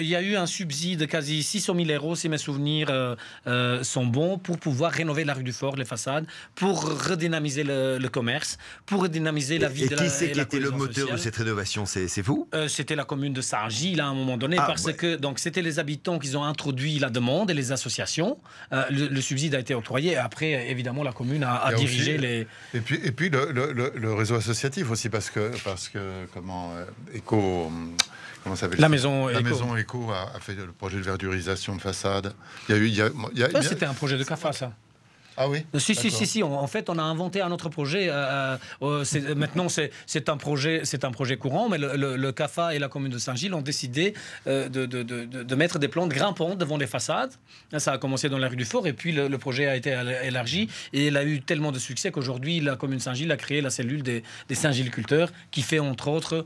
il y a eu un subside de quasi 600 000 euros, si mes souvenirs euh, euh, sont bons, pour pouvoir rénover la rue du Fort, les façades, pour redynamiser le, commerce, pour redynamiser la vie et de la Et qui c'est qui était le moteur de cette rénovation? C'est vous? C'était la commune de Saint-Gilles à un moment donné, ah, parce que donc c'était les habitants qui ont introduit la demande et les associations. le subside a été octroyé. Après, évidemment, la commune à, diriger les. Et puis, et puis le, le, réseau associatif aussi, parce que, parce que comment, Eco. Euh, comment ça s'appelle La maison La maison Eco a, fait le projet de verdurisation de façade. Il y a eu. Il y a, c'était un projet de CAFA, ça. Ah oui Si, si, si, si. En fait, on a inventé un autre projet. Euh, euh, euh maintenant, c'est un, projet, un projet courant, mais le, CAFA et la commune de Saint-Gilles ont décidé euh, de, de, de, de, mettre des plantes grimpantes devant les façades. Ça a commencé dans la rue du Fort, et puis le, projet a été élargi. Et il a eu tellement de succès qu'aujourd'hui, la commune de Saint-Gilles a créé la cellule des, des Saint-Gilles-culteurs, qui fait entre autres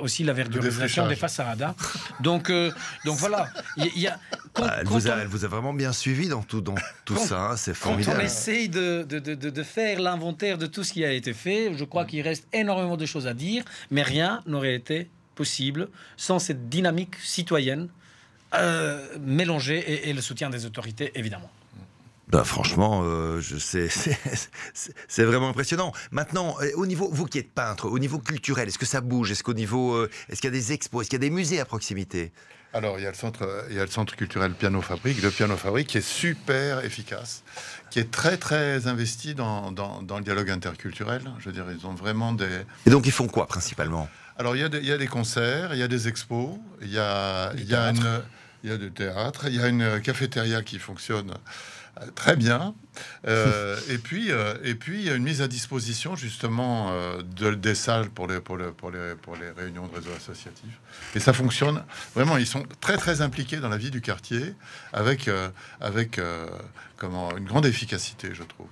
aussi la verdurisation des façades. Hein. Donc, donc voilà. Il y a, ah, elle, vous a, elle, vous a, vraiment bien suivi dans tout, dans tout ça. Hein, c'est formidable on essaye de, de, faire l'inventaire de tout ce qui a été fait, je crois qu'il reste énormément de choses à dire, mais rien n'aurait été possible sans cette dynamique citoyenne euh, mélangée et, le soutien des autorités, évidemment. Bah, franchement, euh, je sais, [laughs] c'est vraiment impressionnant. Maintenant, euh, au niveau, vous qui êtes peintre, au niveau culturel, est-ce que ça bouge? Est-ce qu'au niveau, est-ce qu'il y a des expos? Est-ce qu'il y a des musées à proximité? Alors, il y, a le centre, il y a le centre culturel Piano Fabrique, le Piano Fabrique, qui est super efficace, qui est très, très investi dans, dans, le dialogue interculturel. Je veux dire, ils ont vraiment des... Et donc, ils font quoi, principalement? Alors, il y, a des, il y, a des concerts, il y a des expos, il y a, il y a, une, il y a du théâtre, il y a une cafétéria qui fonctionne Très bien. Euh, et puis, euh, et puis, une mise à disposition justement euh, de, des salles pour les, pour, les, pour, les, réunions de réseau associatif. Et ça fonctionne vraiment. Ils sont très très impliqués dans la vie du quartier avec, avec comment, une grande efficacité, je trouve.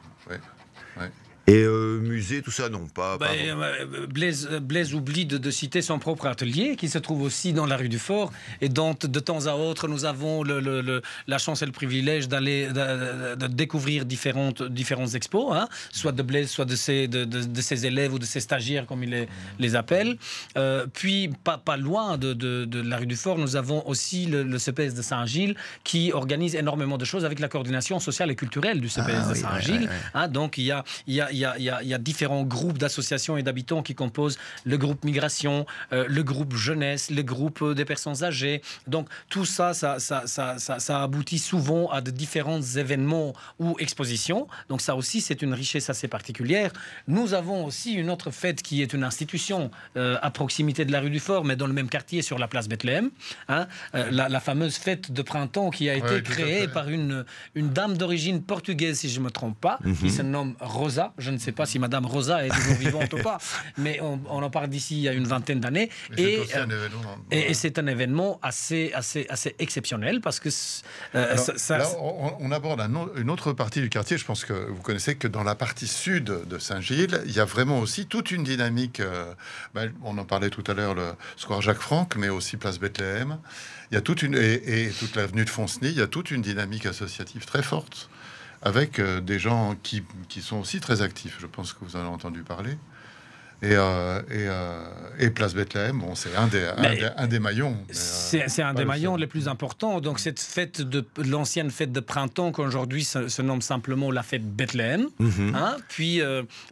Et euh, musée, tout ça, non, pas. Ben, euh, Blaise, Blaise, oublie de, citer son propre atelier qui se trouve aussi dans la rue du Fort et dont de temps à autre nous avons le, la chance et le privilège d'aller de, découvrir différentes, différentes expos, hein, soit de Blaise, soit de ses, de, ses élèves ou de ses stagiaires, comme il les, les appelle. Euh, puis, pas, pas loin de, la rue du Fort, nous avons aussi le, CPS de Saint-Gilles qui organise énormément de choses avec la coordination sociale et culturelle du CPS ah de Saint-Gilles. Hein, donc, il y a, il y a il y, a, différents groupes d'associations et d'habitants qui composent le groupe migration, euh, le groupe jeunesse, le groupe euh, des personnes âgées. Donc tout ça ça, ça, ça, ça, aboutit souvent à de différents événements ou expositions. Donc ça aussi, c'est une richesse assez particulière. Nous avons aussi une autre fête qui est une institution euh, à proximité de la rue du Fort, mais dans le même quartier sur la place Bethléem. Hein, la, fameuse fête de printemps qui a été créée par une, une dame d'origine portugaise, si je ne me trompe pas, qui mhm. se nomme Rosa. Je ne sais pas si Madame Rosa est toujours vivante ou pas, [laughs] mais on, en parle d'ici il y a une vingtaine d'années. Et, euh, c'est un événement assez, assez, assez exceptionnel parce que euh, ça, là, on, aborde une autre partie du quartier. Je pense que vous connaissez que dans la partie sud de Saint-Gilles, il y a vraiment aussi toute une dynamique. Euh, ben, on en parlait tout à l'heure, le square Jacques Franck, mais aussi place Bethléem. Il y a toute une et, et toute l'avenue de Fonceny. Il y a toute une dynamique associative très forte avec euh, des gens qui, qui, sont aussi très actifs. Je pense que vous en avez entendu parler. Et, euh, euh, et, Place Bethléem, bon, c'est un des, un, des, maillons. Euh, c'est un des maillons les plus importants. Donc cette fête de l'ancienne fête de printemps, qu'aujourd'hui se, se, nomme simplement la fête Bethléem. Mhm. hein, puis,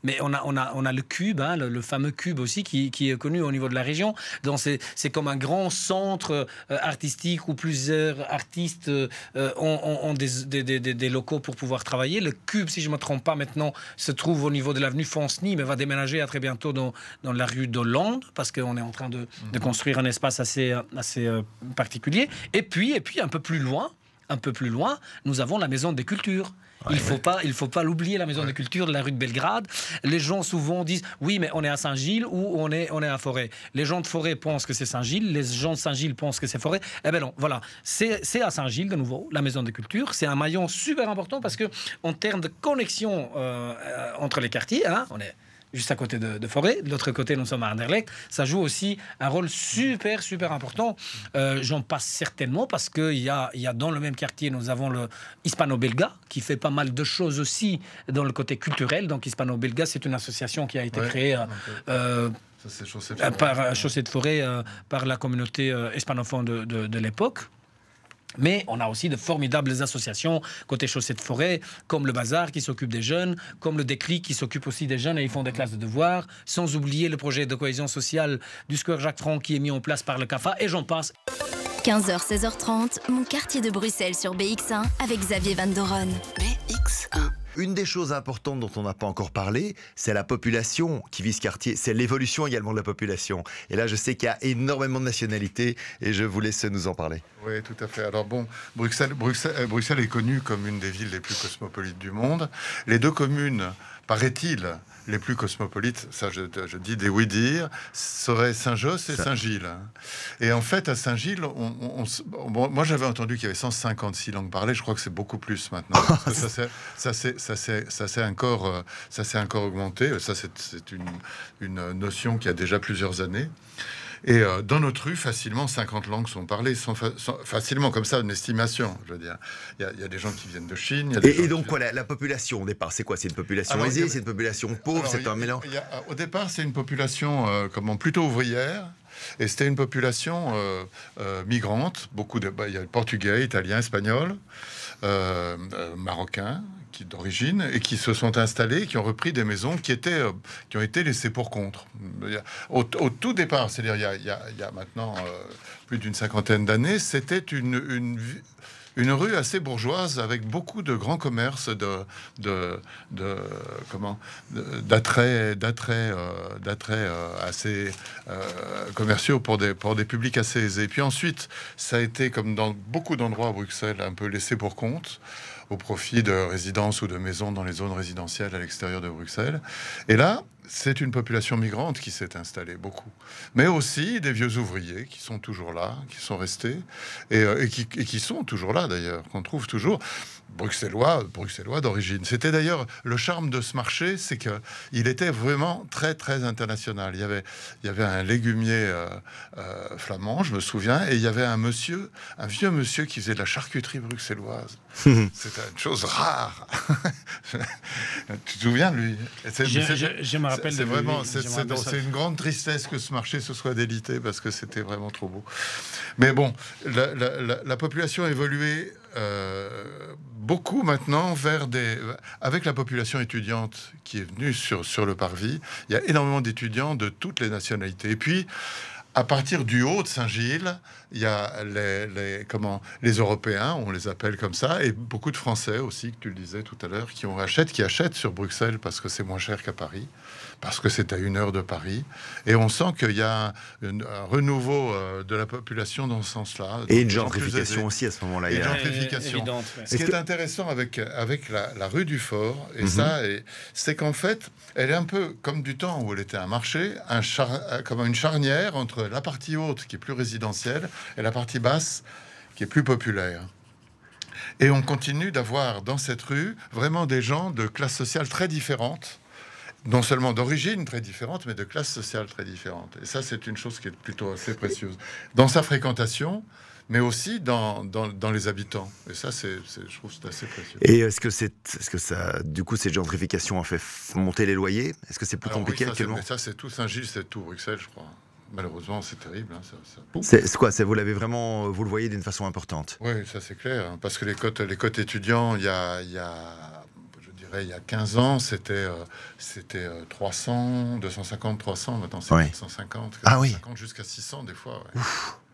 mais on a, on, a, on a le cube, hein, le, fameux cube aussi, qui, qui, est connu au niveau de la région. Donc c'est comme un grand centre artistique où plusieurs artistes ont, ont, des, des, des, locaux pour pouvoir travailler. Le cube, si je ne me trompe pas, maintenant se trouve au niveau de l'avenue Fonceny, mais va déménager à très bientôt dans, dans la rue d'Hollande, parce qu'on est en train de, de, construire un espace assez, assez euh, particulier. Et puis, et puis, un peu plus loin, un peu plus loin, nous avons la Maison des Cultures. il faut pas, il faut pas l'oublier, la maison des cultures de la rue de Belgrade. Les gens souvent disent oui, mais on est à Saint-Gilles ou on est, on est à Forêt. Les gens de Forêt pensent que c'est Saint-Gilles, les gens de Saint-Gilles pensent que c'est Forêt. Eh ben non, voilà, c'est à Saint-Gilles de nouveau, la maison des cultures. C'est un maillon super important parce que en termes de connexion euh, euh, entre les quartiers, hein, on est juste à côté de, Forêt. De l'autre côté, nous sommes à Anderlecht. Ça joue aussi un rôle super, super important. Euh, j'en passe certainement parce qu'il y a, y a dans le même quartier, nous avons le Hispano-Belga qui fait pas mal de choses aussi dans le côté culturel. Donc, Hispano-Belga, c'est une association qui a été créée. Euh, par Chaussée de Forêt, euh, par la communauté hispanophone de, de l'époque. Mais on a aussi de formidables associations côté chaussée de forêt, comme le Bazar qui s'occupe des jeunes, comme le Déclic qui s'occupe aussi des jeunes et ils font des classes de devoirs, sans oublier le projet de cohésion sociale du Square Jacques Franck qui est mis en place par le CAFA et j'en passe. 15h, 16h30, mon quartier de Bruxelles sur BX1 avec Xavier Van Doron. BX1. Une des choses importantes dont on n'a pas encore parlé, c'est la population qui vit ce quartier. C'est l'évolution également de la population. Et là, je sais qu'il y a énormément de nationalités et je vous laisse nous en parler. Oui, tout à fait. Alors bon, Bruxelles, Bruxelles, euh, est connue comme une des villes les plus cosmopolites du monde. Les deux communes, paraît-il, les plus cosmopolites, ça je, dis des oui-dire, seraient Saint-Josse et Saint-Gilles. Et en fait, à Saint-Gilles, moi j'avais entendu qu'il y avait 156 langues parlées, je crois que c'est beaucoup plus maintenant. [laughs] ça s'est encore, euh, encore augmenté, ça c'est une, une notion qui a déjà plusieurs années. Et euh, dans notre rue, facilement, 50 langues sont parlées, sans, facilement comme ça, une estimation. Je veux dire, il y, a des gens qui viennent de Chine. et, donc, quoi, la, population au départ, c'est quoi? C'est une population aisée, c'est une population pauvre, c'est un mélange? Au départ, c'est une population euh, comment, plutôt ouvrière. Et c'était une population euh, migrante, beaucoup de, bah, il y a portugais, italien, espagnol, marocain, d'origine et qui se sont installés, qui ont repris des maisons qui étaient, euh, qui ont été laissées pour contre. Au, tout départ, c'est-à-dire il, y a, maintenant euh, plus d'une cinquantaine d'années, c'était une, une, une, rue assez bourgeoise avec beaucoup de grands commerces, de, comment, d'attrait, d'attrait, euh, d'attrait assez commerciaux pour des, pour des publics assez aisés. Puis ensuite, ça a été comme dans beaucoup d'endroits à Bruxelles, un peu laissé pour compte au profit de résidences ou de maisons dans les zones résidentielles à l'extérieur de Bruxelles. Et là, c'est une population migrante qui s'est installée beaucoup, mais aussi des vieux ouvriers qui sont toujours là, qui sont restés et, euh, qui, sont toujours là d'ailleurs, qu'on trouve toujours bruxellois, bruxellois d'origine. C'était d'ailleurs le charme de ce marché, c'est que il était vraiment très très international. Il y avait, il y avait un légumier euh, euh, flamand, je me souviens, et il y avait un monsieur, un vieux monsieur qui faisait de la charcuterie bruxelloise. [laughs] C'était une chose rare. [laughs] tu te souviens de lui je, me rappelle. C'est vraiment, c'est une grande tristesse que ce marché se soit délité parce que c'était vraiment trop beau. Mais bon, la, la population a évolué euh, beaucoup maintenant vers des... Avec la population étudiante qui est venue sur, sur le parvis, il y a énormément d'étudiants de toutes les nationalités. Et puis, à partir du haut de Saint-Gilles, il y a les, les, comment, les Européens, on les appelle comme ça, et beaucoup de Français aussi, que tu le disais tout à l'heure, qui qui achètent sur Bruxelles parce que c'est moins cher qu'à Paris parce que c'est à une heure de Paris. Et on sent qu'il y a un, renouveau euh, de la population dans ce sens-là. Et une gentrification aussi à ce moment-là. Une gentrification. Ce qui est, intéressant avec, avec la, rue du Fort, et mhm. ça, c'est qu'en fait, elle est un peu comme du temps où elle était un marché, un comme une charnière entre la partie haute qui est plus résidentielle et la partie basse qui est plus populaire. Et on continue d'avoir dans cette rue vraiment des gens de classes sociales très différentes non seulement d'origine très différente, mais de classe sociale très différente. Et ça, c'est une chose qui est plutôt assez précieuse. Dans sa fréquentation, mais aussi dans, dans, les habitants. Et ça, c'est, je trouve c'est assez précieux. Et est-ce que, c'est, est-ce que ça, du coup, cette gentrification a fait monter les loyers? Est-ce que c'est plus compliqué actuellement? Ça, c'est tout Saint-Gilles, c'est tout Bruxelles, je crois. Malheureusement, c'est terrible. Hein, c'est, quoi? C'est, Vous l'avez vraiment, vous le voyez d'une façon importante? Oui, ça c'est clair. Hein, parce que les cotes, les cotes étudiants, il y a, y a il y a 15 ans, c'était euh, c'était 300, 250, 300. Maintenant, c'est 450, ah, oui. jusqu'à 600 des fois.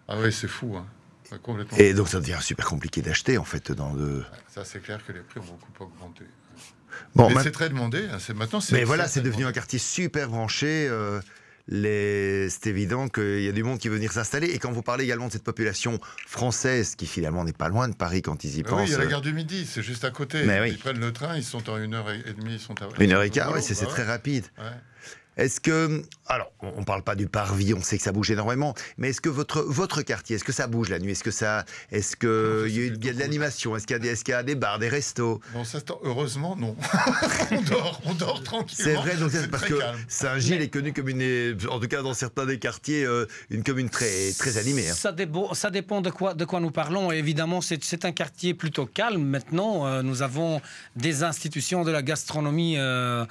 Ah oui, c'est fou. Hein. Complètement. Et donc, ça devient super compliqué d'acheter, en fait, dans le... Ça, c'est clair que les prix ont beaucoup augmenté. Bon, mais c'est très demandé. Hein. C'est maintenant. Mais voilà, c'est devenu un quartier super branché. Euh, c'est évident qu'il y a du monde qui veut venir s'installer. Et quand vous parlez également de cette population française qui finalement n'est pas loin de Paris quand ils y pensent. Oui, il y a la gare du Midi, c'est juste à côté. Ils prennent le train, ils sont en une heure et demie, ils sont à... Une heure et quart, oui, c'est très rapide. Est-ce que, alors, on ne parle pas du parvis, on sait que ça bouge énormément, mais est-ce que votre, votre quartier, est-ce que ça bouge la nuit? Est-ce que ça, est-ce que il y, a de l'animation? Est-ce qu'il y, est y, a des bars, des restos? Non, ça, heureusement, non. [laughs] on dort, on dort tranquillement. C'est vrai, parce que Saint-Gilles est connu comme une, en tout cas dans certains des quartiers, euh, une commune très, très animée. Hein. Ça, dépend, ça dépend de quoi, de quoi nous parlons. évidemment, c'est un quartier plutôt calme. Maintenant, euh, nous avons des institutions de la gastronomie euh,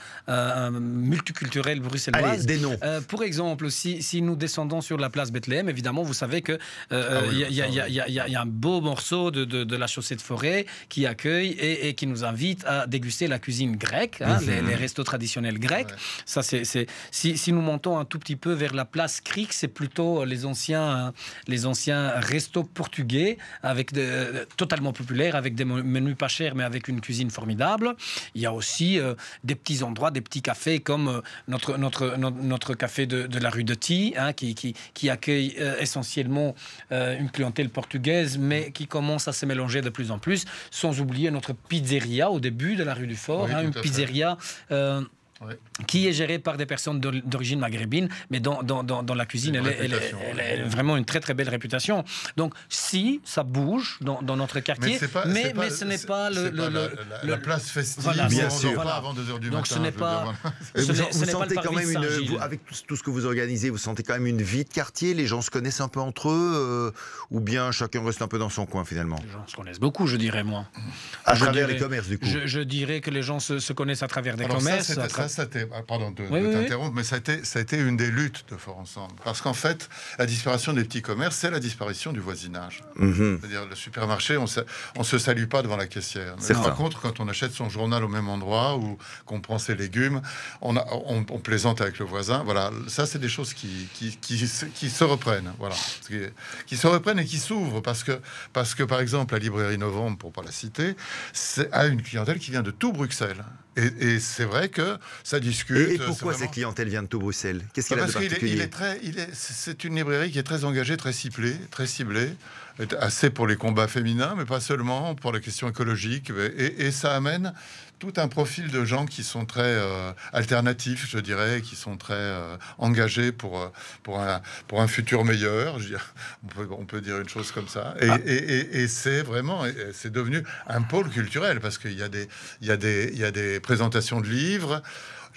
multiculturelle Allez, des noms. Euh, pour exemple, si, si, nous descendons sur la place Bethléem, évidemment, vous savez que il y, a un beau morceau de, de, la chaussée de forêt qui accueille et, qui nous invite à déguster la cuisine grecque, hein, les, mhm. restos traditionnels grecs. Ça, c'est si, si, nous montons un tout petit peu vers la place Cric, c'est plutôt les anciens, les anciens restos portugais avec de, totalement populaires, avec des menus pas chers, mais avec une cuisine formidable. Il y a aussi euh, des petits endroits, des petits cafés comme euh, notre notre, notre, café de, la rue de Ti, hein, qui, qui, accueille euh, essentiellement euh, une clientèle portugaise, mais qui commence à se mélanger de plus en plus, sans oublier notre pizzeria au début de la rue du Fort, hein, une pizzeria... Euh, qui est gérée par des personnes d'origine maghrébine, mais dans, dans, dans, la cuisine, elle, est, vraiment une très très belle réputation. Donc si ça bouge dans, notre quartier, mais, mais, ce n'est pas, le, la, place festive, bien sûr. Pas avant 2h du Donc matin, ce n'est pas, ce vous, vous sentez quand même une, avec tout, ce que vous organisez, vous sentez quand même une vie de quartier. Les gens se connaissent un peu entre eux, euh, ou bien chacun reste un peu dans son coin finalement. Les gens se connaissent beaucoup, je dirais moi. À travers les commerces, du coup. Je, dirais que les gens se, connaissent à travers des commerces. Ah, pardon de, t'interrompre, mais ça a, été, ça a été une des luttes de Fort Ensemble. Parce qu'en fait, la disparition des petits commerces, c'est la disparition du voisinage. Mhm. C'est-à-dire, le supermarché, on ne se salue pas devant la caissière. Mais par contre, quand on achète son journal au même endroit ou qu'on prend ses légumes, on, a, on, plaisante avec le voisin. Voilà, ça, c'est des choses qui, qui, qui, se reprennent. Voilà, qui, se reprennent et qui s'ouvrent. Parce que, parce que, par exemple, la librairie Novembre, pour pas la citer, a une clientèle qui vient de tout Bruxelles. Et, c'est vrai que ça discute. Et, pourquoi cette clientèle vient de tout Bruxelles? Qu'est-ce qu'il a de particulier? C'est une librairie qui est très engagée, très ciblée, très ciblée. assez pour les combats féminins, mais pas seulement pour la question écologique. Et, ça amène tout un profil de gens qui sont très euh, alternatifs, je dirais, qui sont très euh, engagés pour, euh, pour, un, pour un futur meilleur. Je on, peut, on, peut, dire une chose comme ça. Et, ah. et, et c'est vraiment, c'est devenu un pôle culturel parce qu'il y, a des, il y, a des, il y a des présentations de livres.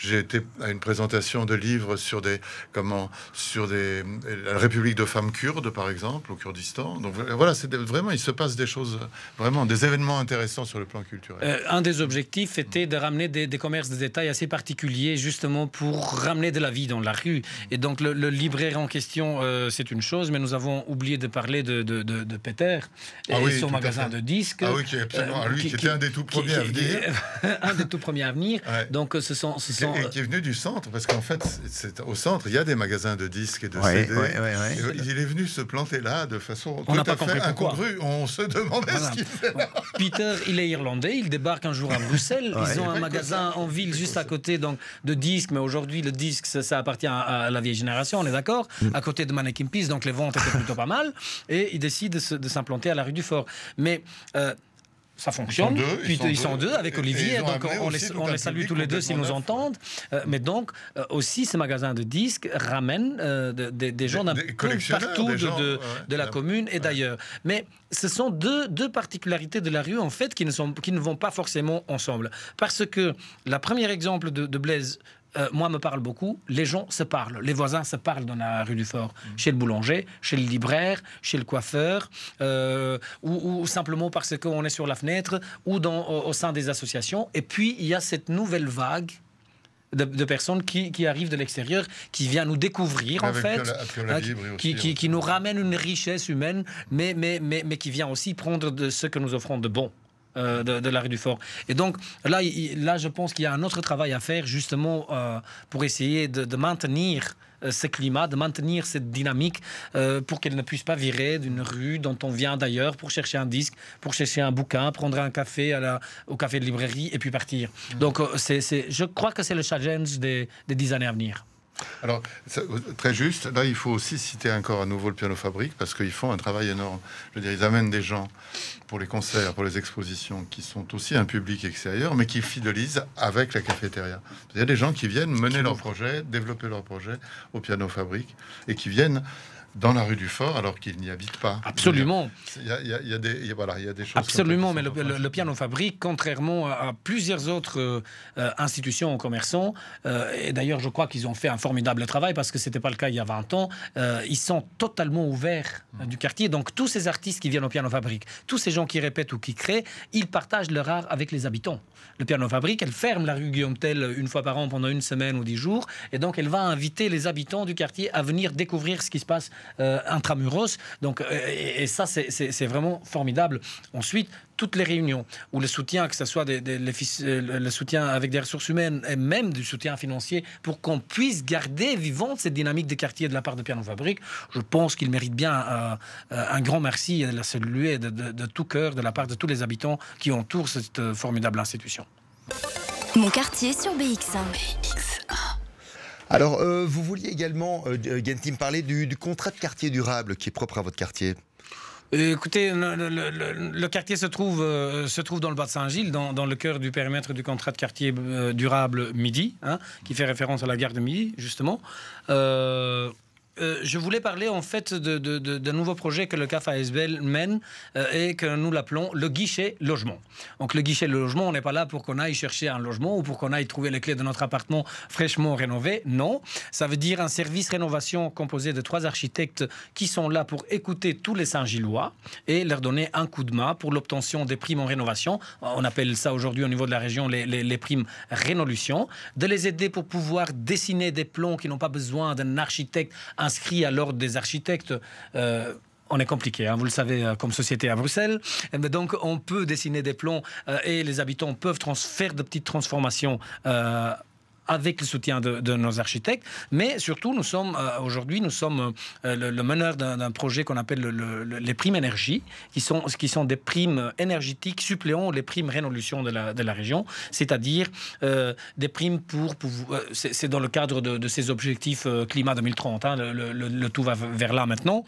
J'ai été à une présentation de livres sur des comment sur des la République de femmes kurdes par exemple au Kurdistan. Donc voilà, c'est vraiment il se passe des choses vraiment des événements intéressants sur le plan culturel. Euh, un des objectifs était de ramener des, commerces de détail assez particuliers justement pour ramener de la vie dans la rue. Et donc le, libraire en question euh, c'est une chose, mais nous avons oublié de parler de, de, de, Peter et ah son magasin de disques. Ah oui, qui, absolument, euh, lui, qui, était [laughs] un des tout premiers à venir. un des tout premiers à venir. Donc ce sont, ce sont et, qui est venu du centre, parce qu'en fait, c'est au centre, il y a des magasins de disques et de CD. il est venu se planter là de façon on tout à fait incongrue. On se demandait ce qu'il fait. Peter, il est irlandais, il débarque un jour à Bruxelles. Ils ont un magasin en ville juste à côté donc, de disques, mais aujourd'hui, le disque, ça, appartient à, la vieille génération, on est d'accord mm. À côté de Mannequin Peace, donc les ventes étaient plutôt pas mal. Et il décide de s'implanter à la rue du Fort. Mais. Euh, ça fonctionne. Ils sont deux, ils, sont deux avec Olivier, donc on les, on les, salue tous les deux s'ils nous entendent. Euh, mais donc, euh, aussi, ces magasins de disques ramènent euh, des gens d'un peu partout de, de, la commune et d'ailleurs. Mais ce sont deux, deux, particularités de la rue, en fait, qui ne, sont, qui ne vont pas forcément ensemble. Parce que la première exemple de Blaise, euh, moi, me parle beaucoup. Les gens se parlent. Les voisins se parlent dans la rue du Fort. Mm. Chez le boulanger, chez le libraire, chez le coiffeur, euh, ou, simplement parce qu'on est sur la fenêtre, ou dans, au, sein des associations. Et puis, il y a cette nouvelle vague de, personnes qui, arrivent de l'extérieur, qui viennent nous découvrir en fait, hein, qui, qui, nous ramène une richesse humaine, mais, mais, mais, mais qui vient aussi prendre de ce que nous offrons de bon. Euh, de, la rue du Fort. Et donc là, là je pense qu'il y a un autre travail à faire justement euh, pour essayer de, maintenir euh, ce climat, de maintenir cette dynamique pour qu'elle ne puisse pas virer d'une rue dont on vient d'ailleurs pour chercher un disque, pour chercher un bouquin, prendre un café à la, au café de librairie et puis partir. Mmh. Donc c'est, je crois que c'est le challenge des, des dix années à venir. Alors, très juste, là, il faut aussi citer encore à nouveau le Piano Fabrique parce qu'ils font un travail énorme. Je veux dire, ils amènent des gens pour les concerts, pour les expositions, qui sont aussi un public extérieur, mais qui fidélisent avec la cafétéria. Il y a des gens qui viennent mener leur projet, développer leur projet au Piano Fabrique et qui viennent dans la rue du Fort alors qu'il n'y habite pas. Absolument. Il y a, il y a, des, voilà, il y a des choses. Absolument, mais le, piano fabrique, contrairement à, plusieurs autres euh, institutions ou commerçants, euh, et d'ailleurs je crois qu'ils ont fait un formidable travail parce que ce n'était pas le cas il y a 20 ans, euh, ils sont totalement ouverts du quartier. Donc tous ces artistes qui viennent au piano fabrique, tous ces gens qui répètent ou qui créent, ils partagent leur art avec les habitants. Le piano fabrique, elle ferme la rue Guillaume Tell une fois par an pendant une semaine ou dix jours, et donc elle va inviter les habitants du quartier à venir découvrir ce qui se passe euh, intramuros. Donc, euh, et, ça, c'est vraiment formidable. Ensuite, toutes les réunions où le soutien, que ce soit euh, le soutien avec des ressources humaines et même du soutien financier, pour qu'on puisse garder vivante cette dynamique des quartiers de la part de Piano Fabrique, je pense qu'il mérite bien un grand merci et la saluer de, de, tout cœur de la part de tous les habitants qui entourent cette formidable institution. Mon quartier sur BX1. BX1. Alors, euh, vous vouliez également, euh, Gentim, parler du, contrat de quartier durable qui est propre à votre quartier. Euh, écoutez, le, quartier se trouve, se trouve dans le bas de Saint-Gilles, dans, le cœur du périmètre du contrat de quartier durable Midi, hein, qui fait référence à la gare de Midi, justement. Euh, je voulais parler en fait d'un nouveau projet que le CAF ASBL mène euh, et que nous l'appelons le guichet logement. Donc le guichet logement, on n'est pas là pour qu'on aille chercher un logement ou pour qu'on aille trouver les clés de notre appartement fraîchement rénové. Non, ça veut dire un service rénovation composé de trois architectes qui sont là pour écouter tous les Saint-Gillois et leur donner un coup de main pour l'obtention des primes en rénovation. On appelle ça aujourd'hui au niveau de la région les primes rénolution. De les aider pour pouvoir dessiner des plans qui n'ont pas besoin d'un architecte inscrit à l'ordre des architectes. Euh, on est compliqué, hein, vous le savez, euh, comme société à Bruxelles. Mais donc, on peut dessiner des plans euh, et les habitants peuvent faire de petites transformations avec le soutien de, nos architectes. Mais surtout, nous sommes aujourd'hui, nous sommes le, meneur d'un projet qu'on appelle les primes énergie, qui sont, qui sont des primes énergétiques suppléant les primes révolution de la, de la région, c'est-à-dire des primes pour, c'est dans le cadre de, ces objectifs climat 2030. Hein, le, tout va vers là maintenant.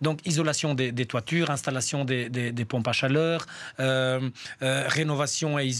donc isolation des, toitures, installation des, des, pompes à chaleur, rénovation et,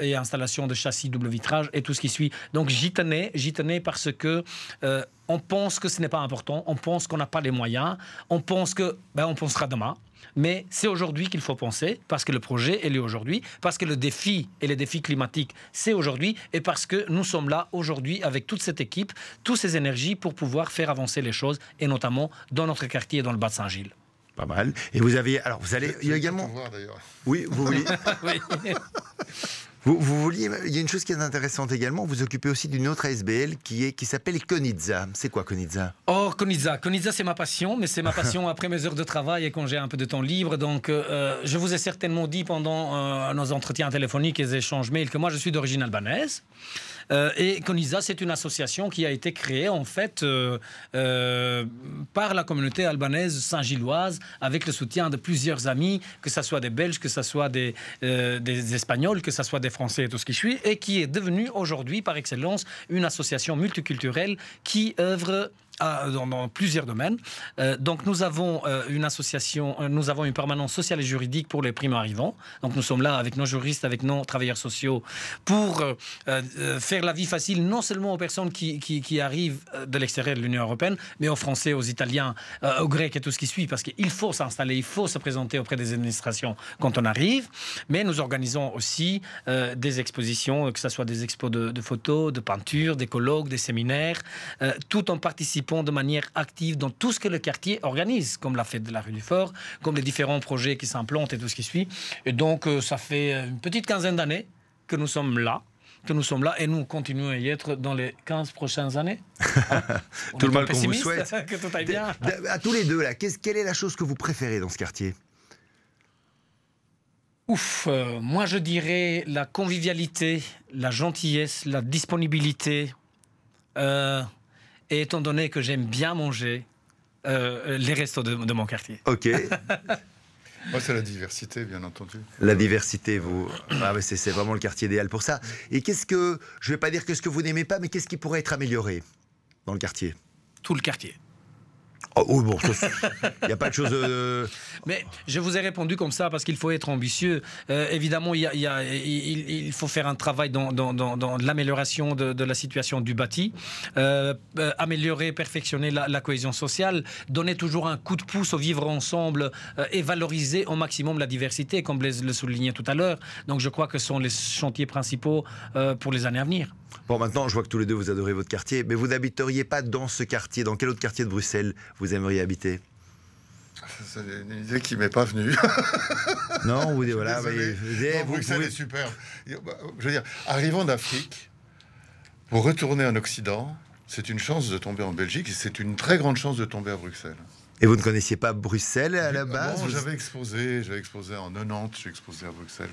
et installation de châssis double vitrage et tout ce qui suit. Donc j'y tenais, j'y tenais parce que euh, on pense que ce n'est pas important, on pense qu'on n'a pas les moyens, on pense que ben, on pensera demain. Mais c'est aujourd'hui qu'il faut penser, parce que le projet est là aujourd'hui, parce que le défi et les défis climatiques, c'est aujourd'hui, et parce que nous sommes là aujourd'hui avec toute cette équipe, toutes ces énergies pour pouvoir faire avancer les choses, et notamment dans notre quartier, dans le bas de Saint-Gilles. Pas mal. Et vous avez. Alors, vous allez. Il y a également. oui, vous voulez. [laughs] oui. [laughs] Vous, vouliez, il y a une chose qui est intéressante également, vous occupez aussi d'une autre ASBL qui, est, qui s'appelle Konitza. C'est quoi Konitza Oh, Konitza. Konitza, c'est ma passion, mais c'est ma [laughs] passion après mes heures de travail et quand j'ai un peu de temps libre. Donc, euh, je vous ai certainement dit pendant euh, nos entretiens téléphoniques et échanges mails que moi, je suis d'origine albanaise. Euh, et Konisa, c'est une association qui a été créée en fait euh, euh, par la communauté albanaise saint-gilloise avec le soutien de plusieurs amis, que ce soit des Belges, que ce soit des, des Espagnols, que ce soit des Français et tout ce qui suit, et qui est devenue aujourd'hui par excellence une association multiculturelle qui œuvre dans, plusieurs domaines. Euh, donc nous avons euh, une association, euh, nous avons une permanence sociale et juridique pour les primo arrivants. Donc nous sommes là avec nos juristes, avec nos travailleurs sociaux pour faire la vie facile non seulement aux personnes qui, arrivent de l'extérieur de l'Union européenne, mais aux Français, aux Italiens, aux Grecs et tout ce qui suit, parce qu'il faut s'installer, il faut se présenter auprès des administrations quand on arrive. Mais nous organisons aussi des expositions, que ce soit des expos de, photos, de peinture, des colloques, des séminaires, tout en participant de manière active dans tout ce que le quartier organise, comme la fête de la rue du Fort, comme les différents projets qui s'implantent et tout ce qui suit. Et donc, euh, ça fait une petite quinzaine d'années que nous sommes là que nous sommes là et nous continuons à y être dans les 15 prochaines années. [laughs] tout le mal qu'on vous souhaite. que tout aille bien. À tous les deux, là, quelle est la chose que vous préférez dans ce quartier? Ouf, euh, moi je dirais la convivialité, la gentillesse, la disponibilité, euh, et étant donné que j'aime bien manger, euh, les restos de, mon quartier. Ok. [laughs] Moi, c'est la diversité, bien entendu. La diversité, vous. Ah, c'est vraiment le quartier idéal pour ça. Et qu'est-ce que. Je ne vais pas dire que ce que vous n'aimez pas, mais qu'est-ce qui pourrait être amélioré dans le quartier? Tout le quartier. Oh, oh, bon, il n'y a pas de chose. Euh, Mais je vous ai répondu comme ça parce qu'il faut être ambitieux. Euh, évidemment, il, faut faire un travail dans, l'amélioration de, la situation du bâti, euh, améliorer, perfectionner la, cohésion sociale, donner toujours un coup de pouce au vivre ensemble et valoriser au maximum la diversité, comme Blaise le soulignait tout à l'heure. Donc, je crois que ce sont les chantiers principaux pour les années à venir. Bon, maintenant, je vois que tous les deux, vous adorez votre quartier, mais vous n'habiteriez pas dans ce quartier. Dans quel autre quartier de Bruxelles vous aimeriez habiter? C'est une idée qui m'est pas venue. [laughs] non, vous dites voilà. Bruxelles est super. Bah, je veux dire, arrivant d'Afrique, pour retourner en Occident, c'est une chance de tomber en Belgique et c'est une très grande chance de tomber à Bruxelles. Et vous ne connaissiez pas Bruxelles à la base Non, j'avais exposé, j'avais exposé en 90, j'ai exposé à Bruxelles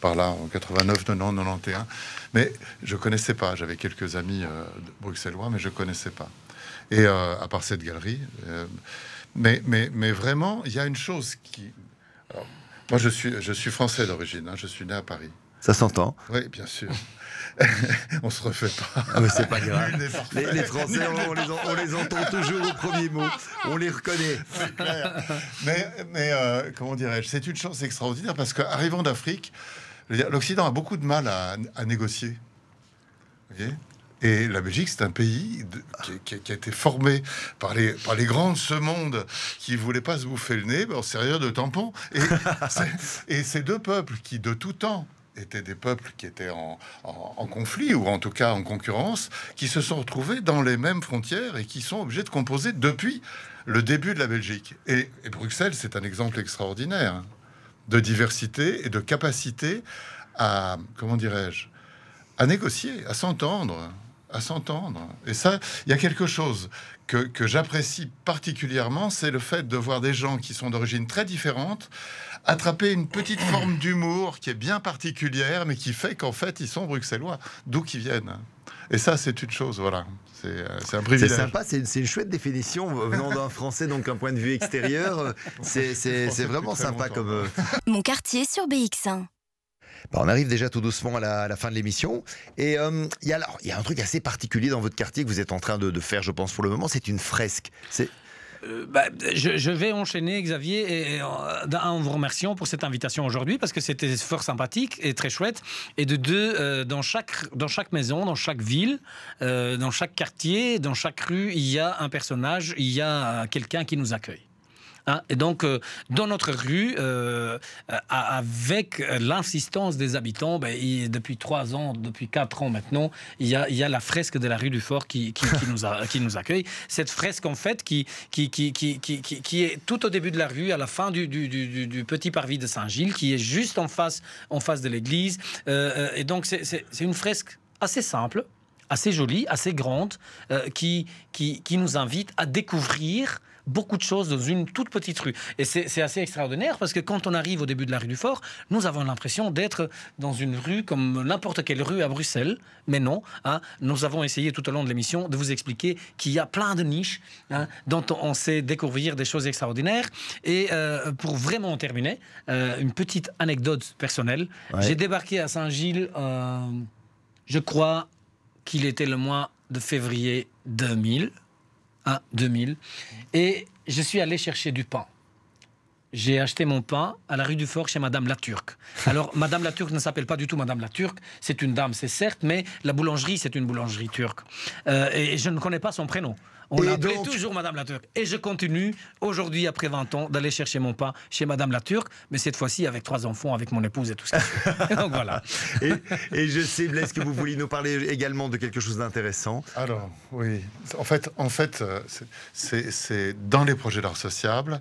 par là en 89, 90, 91, mais je connaissais pas. J'avais quelques amis euh, bruxellois, mais je connaissais pas. Et euh, à part cette galerie, euh, mais, mais, mais vraiment, il y a une chose qui. moi, je suis, je suis français d'origine. Hein, je suis né à Paris. Ça s'entend. Oui, bien sûr. [laughs] on se refait pas. Ah, mais c'est pas grave. Les, Français, on, les, entend toujours au premier mot. On les reconnaît. Mais, mais euh, comment dirais-je? C'est une chance extraordinaire parce qu'arrivant d'Afrique, l'Occident a beaucoup de mal à, négocier. et la Belgique, c'est un pays qui, a été formé par les, par les grands de ce monde qui ne voulaient pas se bouffer le nez, en sérieux de tampon. Et, et ces deux peuples qui, de tout temps, étaient des peuples qui étaient en, conflit ou en tout cas en concurrence, qui se sont retrouvés dans les mêmes frontières et qui sont obligés de composer depuis le début de la Belgique. Et, Bruxelles, c'est un exemple extraordinaire de diversité et de capacité à, comment dirais-je, à négocier, à s'entendre. à s'entendre. Et ça, il y a quelque chose que, que j'apprécie particulièrement, c'est le fait de voir des gens qui sont d'origine très différente attraper une petite forme d'humour qui est bien particulière, mais qui fait qu'en fait, ils sont bruxellois, d'où qu'ils viennent. Et ça, c'est une chose, voilà. C'est euh, un privilège. C'est sympa, c'est une, chouette définition venant d'un Français, donc un point de vue extérieur. [laughs] C'est vraiment sympa comme. Euh, [laughs] Mon quartier sur BX1. Bah, on arrive déjà tout doucement à la, fin de l'émission. Et euh, il y, a un truc assez particulier dans votre quartier que vous êtes en train de, de faire, je pense, pour le moment. C'est une fresque. C'est euh, bah, je, vais enchaîner, Xavier, et, en vous remerciant pour cette invitation aujourd'hui, parce que c'était fort sympathique et très chouette. Et de deux, euh, dans, chaque, dans chaque maison, dans chaque ville, euh, dans chaque quartier, dans chaque rue, il y a un personnage, il y a quelqu'un qui nous accueille. Hein. et donc, euh, dans notre rue, euh, avec l'insistance des habitants, ben, depuis trois ans, depuis quatre ans maintenant, il y, a, il y a la fresque de la rue du Fort qui, qui, nous, a, [laughs] qui nous accueille. Cette fresque, en fait, qui, est tout au début de la rue, à la fin du, du, du, petit parvis de Saint-Gilles, qui est juste en face, en face de l'église. Euh, et donc, c'est une fresque assez simple, assez jolie, assez grande, qui, qui, qui, nous invite à découvrir beaucoup de choses dans une toute petite rue. Et c'est assez extraordinaire parce que quand on arrive au début de la rue du Fort, nous avons l'impression d'être dans une rue comme n'importe quelle rue à Bruxelles. Mais non, hein, nous avons essayé tout au long de l'émission de vous expliquer qu'il y a plein de niches hein, dont on sait découvrir des choses extraordinaires. Et euh, pour vraiment terminer, euh, une petite anecdote personnelle. J'ai débarqué à Saint-Gilles, euh, je crois qu'il était le mois de février 2000. 2000. Et je suis allé chercher du pain. J'ai acheté mon pain à la rue du Fort chez Madame la Turque. Alors, Madame la Turque ne s'appelle pas du tout Madame la Turque. C'est une dame, c'est certes, mais la boulangerie, c'est une boulangerie turque. Euh, et je ne connais pas son prénom. On l'appelait toujours Madame la Turque. Et je continue, aujourd'hui, après 20 ans, d'aller chercher mon pain chez Madame la Turque, mais cette fois-ci avec trois enfants, avec mon épouse et tout ça. [laughs] Donc voilà. [laughs] Et, et, je sais, Blaise, que vous vouliez nous parler également de quelque chose d'intéressant. Alors, oui. En fait, en fait euh, c'est dans les projets d'art sociable.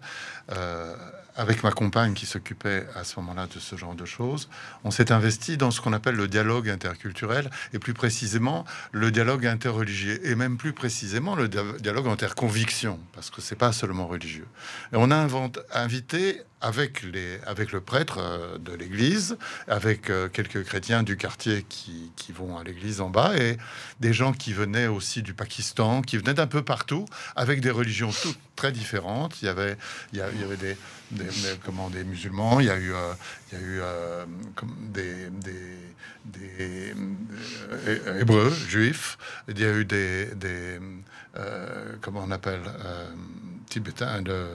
Euh, avec ma compagne qui s'occupait à ce moment-là de ce genre de choses, on s'est investi dans ce qu'on appelle le dialogue interculturel et plus précisément le dialogue interreligieux et même plus précisément le dialogue interconviction parce que c'est pas seulement religieux. Et on a invité avec, les, avec le prêtre euh, de l'église, avec euh, quelques chrétiens du quartier qui, qui vont à l'église en bas, et des gens qui venaient aussi du Pakistan, qui venaient d'un peu partout, avec des religions toutes très différentes. Il y avait, il y, avait des, des, comment, des musulmans, il y a eu, euh, il y a eu comme des, des, hébreux, juifs, il y a eu des, des comment on appelle, tibétains, de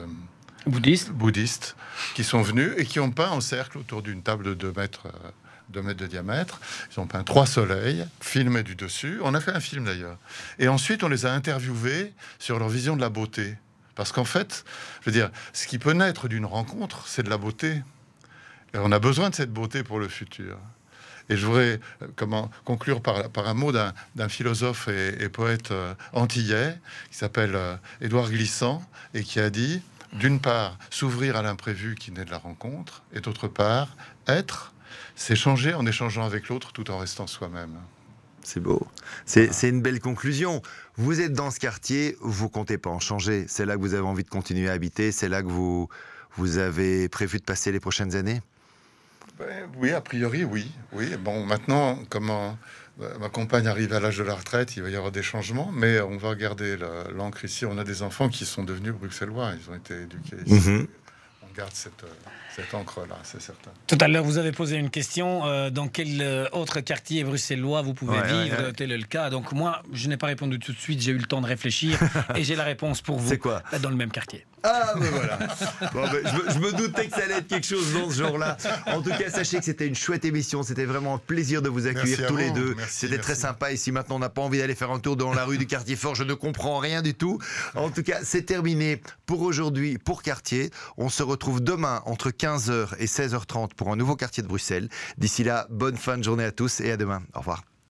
bouddhistes. bouddhistes qui sont venus et qui ont peint en cercle autour d'une table de 2 mètres, euh, mètres de diamètre. Ils ont peint trois soleils, filmé du dessus. On a fait un film d'ailleurs. Et ensuite, on les a interviewés sur leur vision de la beauté. Parce qu'en fait, je veux dire, ce qui peut naître d'une rencontre, c'est de la beauté. Et on a besoin de cette beauté pour le futur. Et je voudrais euh, comment, conclure par, par un mot d'un philosophe et, poète euh, antillais qui s'appelle Édouard Glissant et qui a dit d'une part, s'ouvrir à l'imprévu qui naît de la rencontre, et d'autre part, être, c'est changer en échangeant avec l'autre tout en restant soi-même. C'est beau. C'est une belle conclusion. Vous êtes dans ce quartier, vous comptez pas en changer. C'est là que vous avez envie de continuer à habiter. C'est là que vous, vous avez prévu de passer les prochaines années? Ben, Oui, a priori, oui. oui. Bon, maintenant, comment bah, ma compagne arrive à l'âge de la retraite, il va y avoir des changements, mais on va garder l'encre ici. On a des enfants qui sont devenus bruxellois, ils ont été éduqués ici. Mhm. On garde cette, cette encre-là, c'est certain. Tout à l'heure, vous avez posé une question. Euh, dans quel euh, autre quartier bruxellois vous pouvez vivre Tel est le cas. Donc moi, je n'ai pas répondu tout de suite. J'ai eu le temps de réfléchir [laughs] et j'ai la réponse pour vous. C'est quoi Dans le même quartier. Ah, ben voilà. Ben, je, me, doutais que ça allait être quelque chose dans ce genre-là. En tout cas, sachez que c'était une chouette émission. C'était vraiment un plaisir de vous accueillir tous les deux. C'était très sympa. Et si maintenant on n'a pas envie d'aller faire un tour dans la rue du quartier fort, je ne comprends rien du tout. En tout cas, c'est terminé pour aujourd'hui, pour Quartier. On se retrouve demain entre 15h et 16h30 pour un nouveau quartier de Bruxelles. D'ici là, bonne fin de journée à tous et à demain. Au revoir.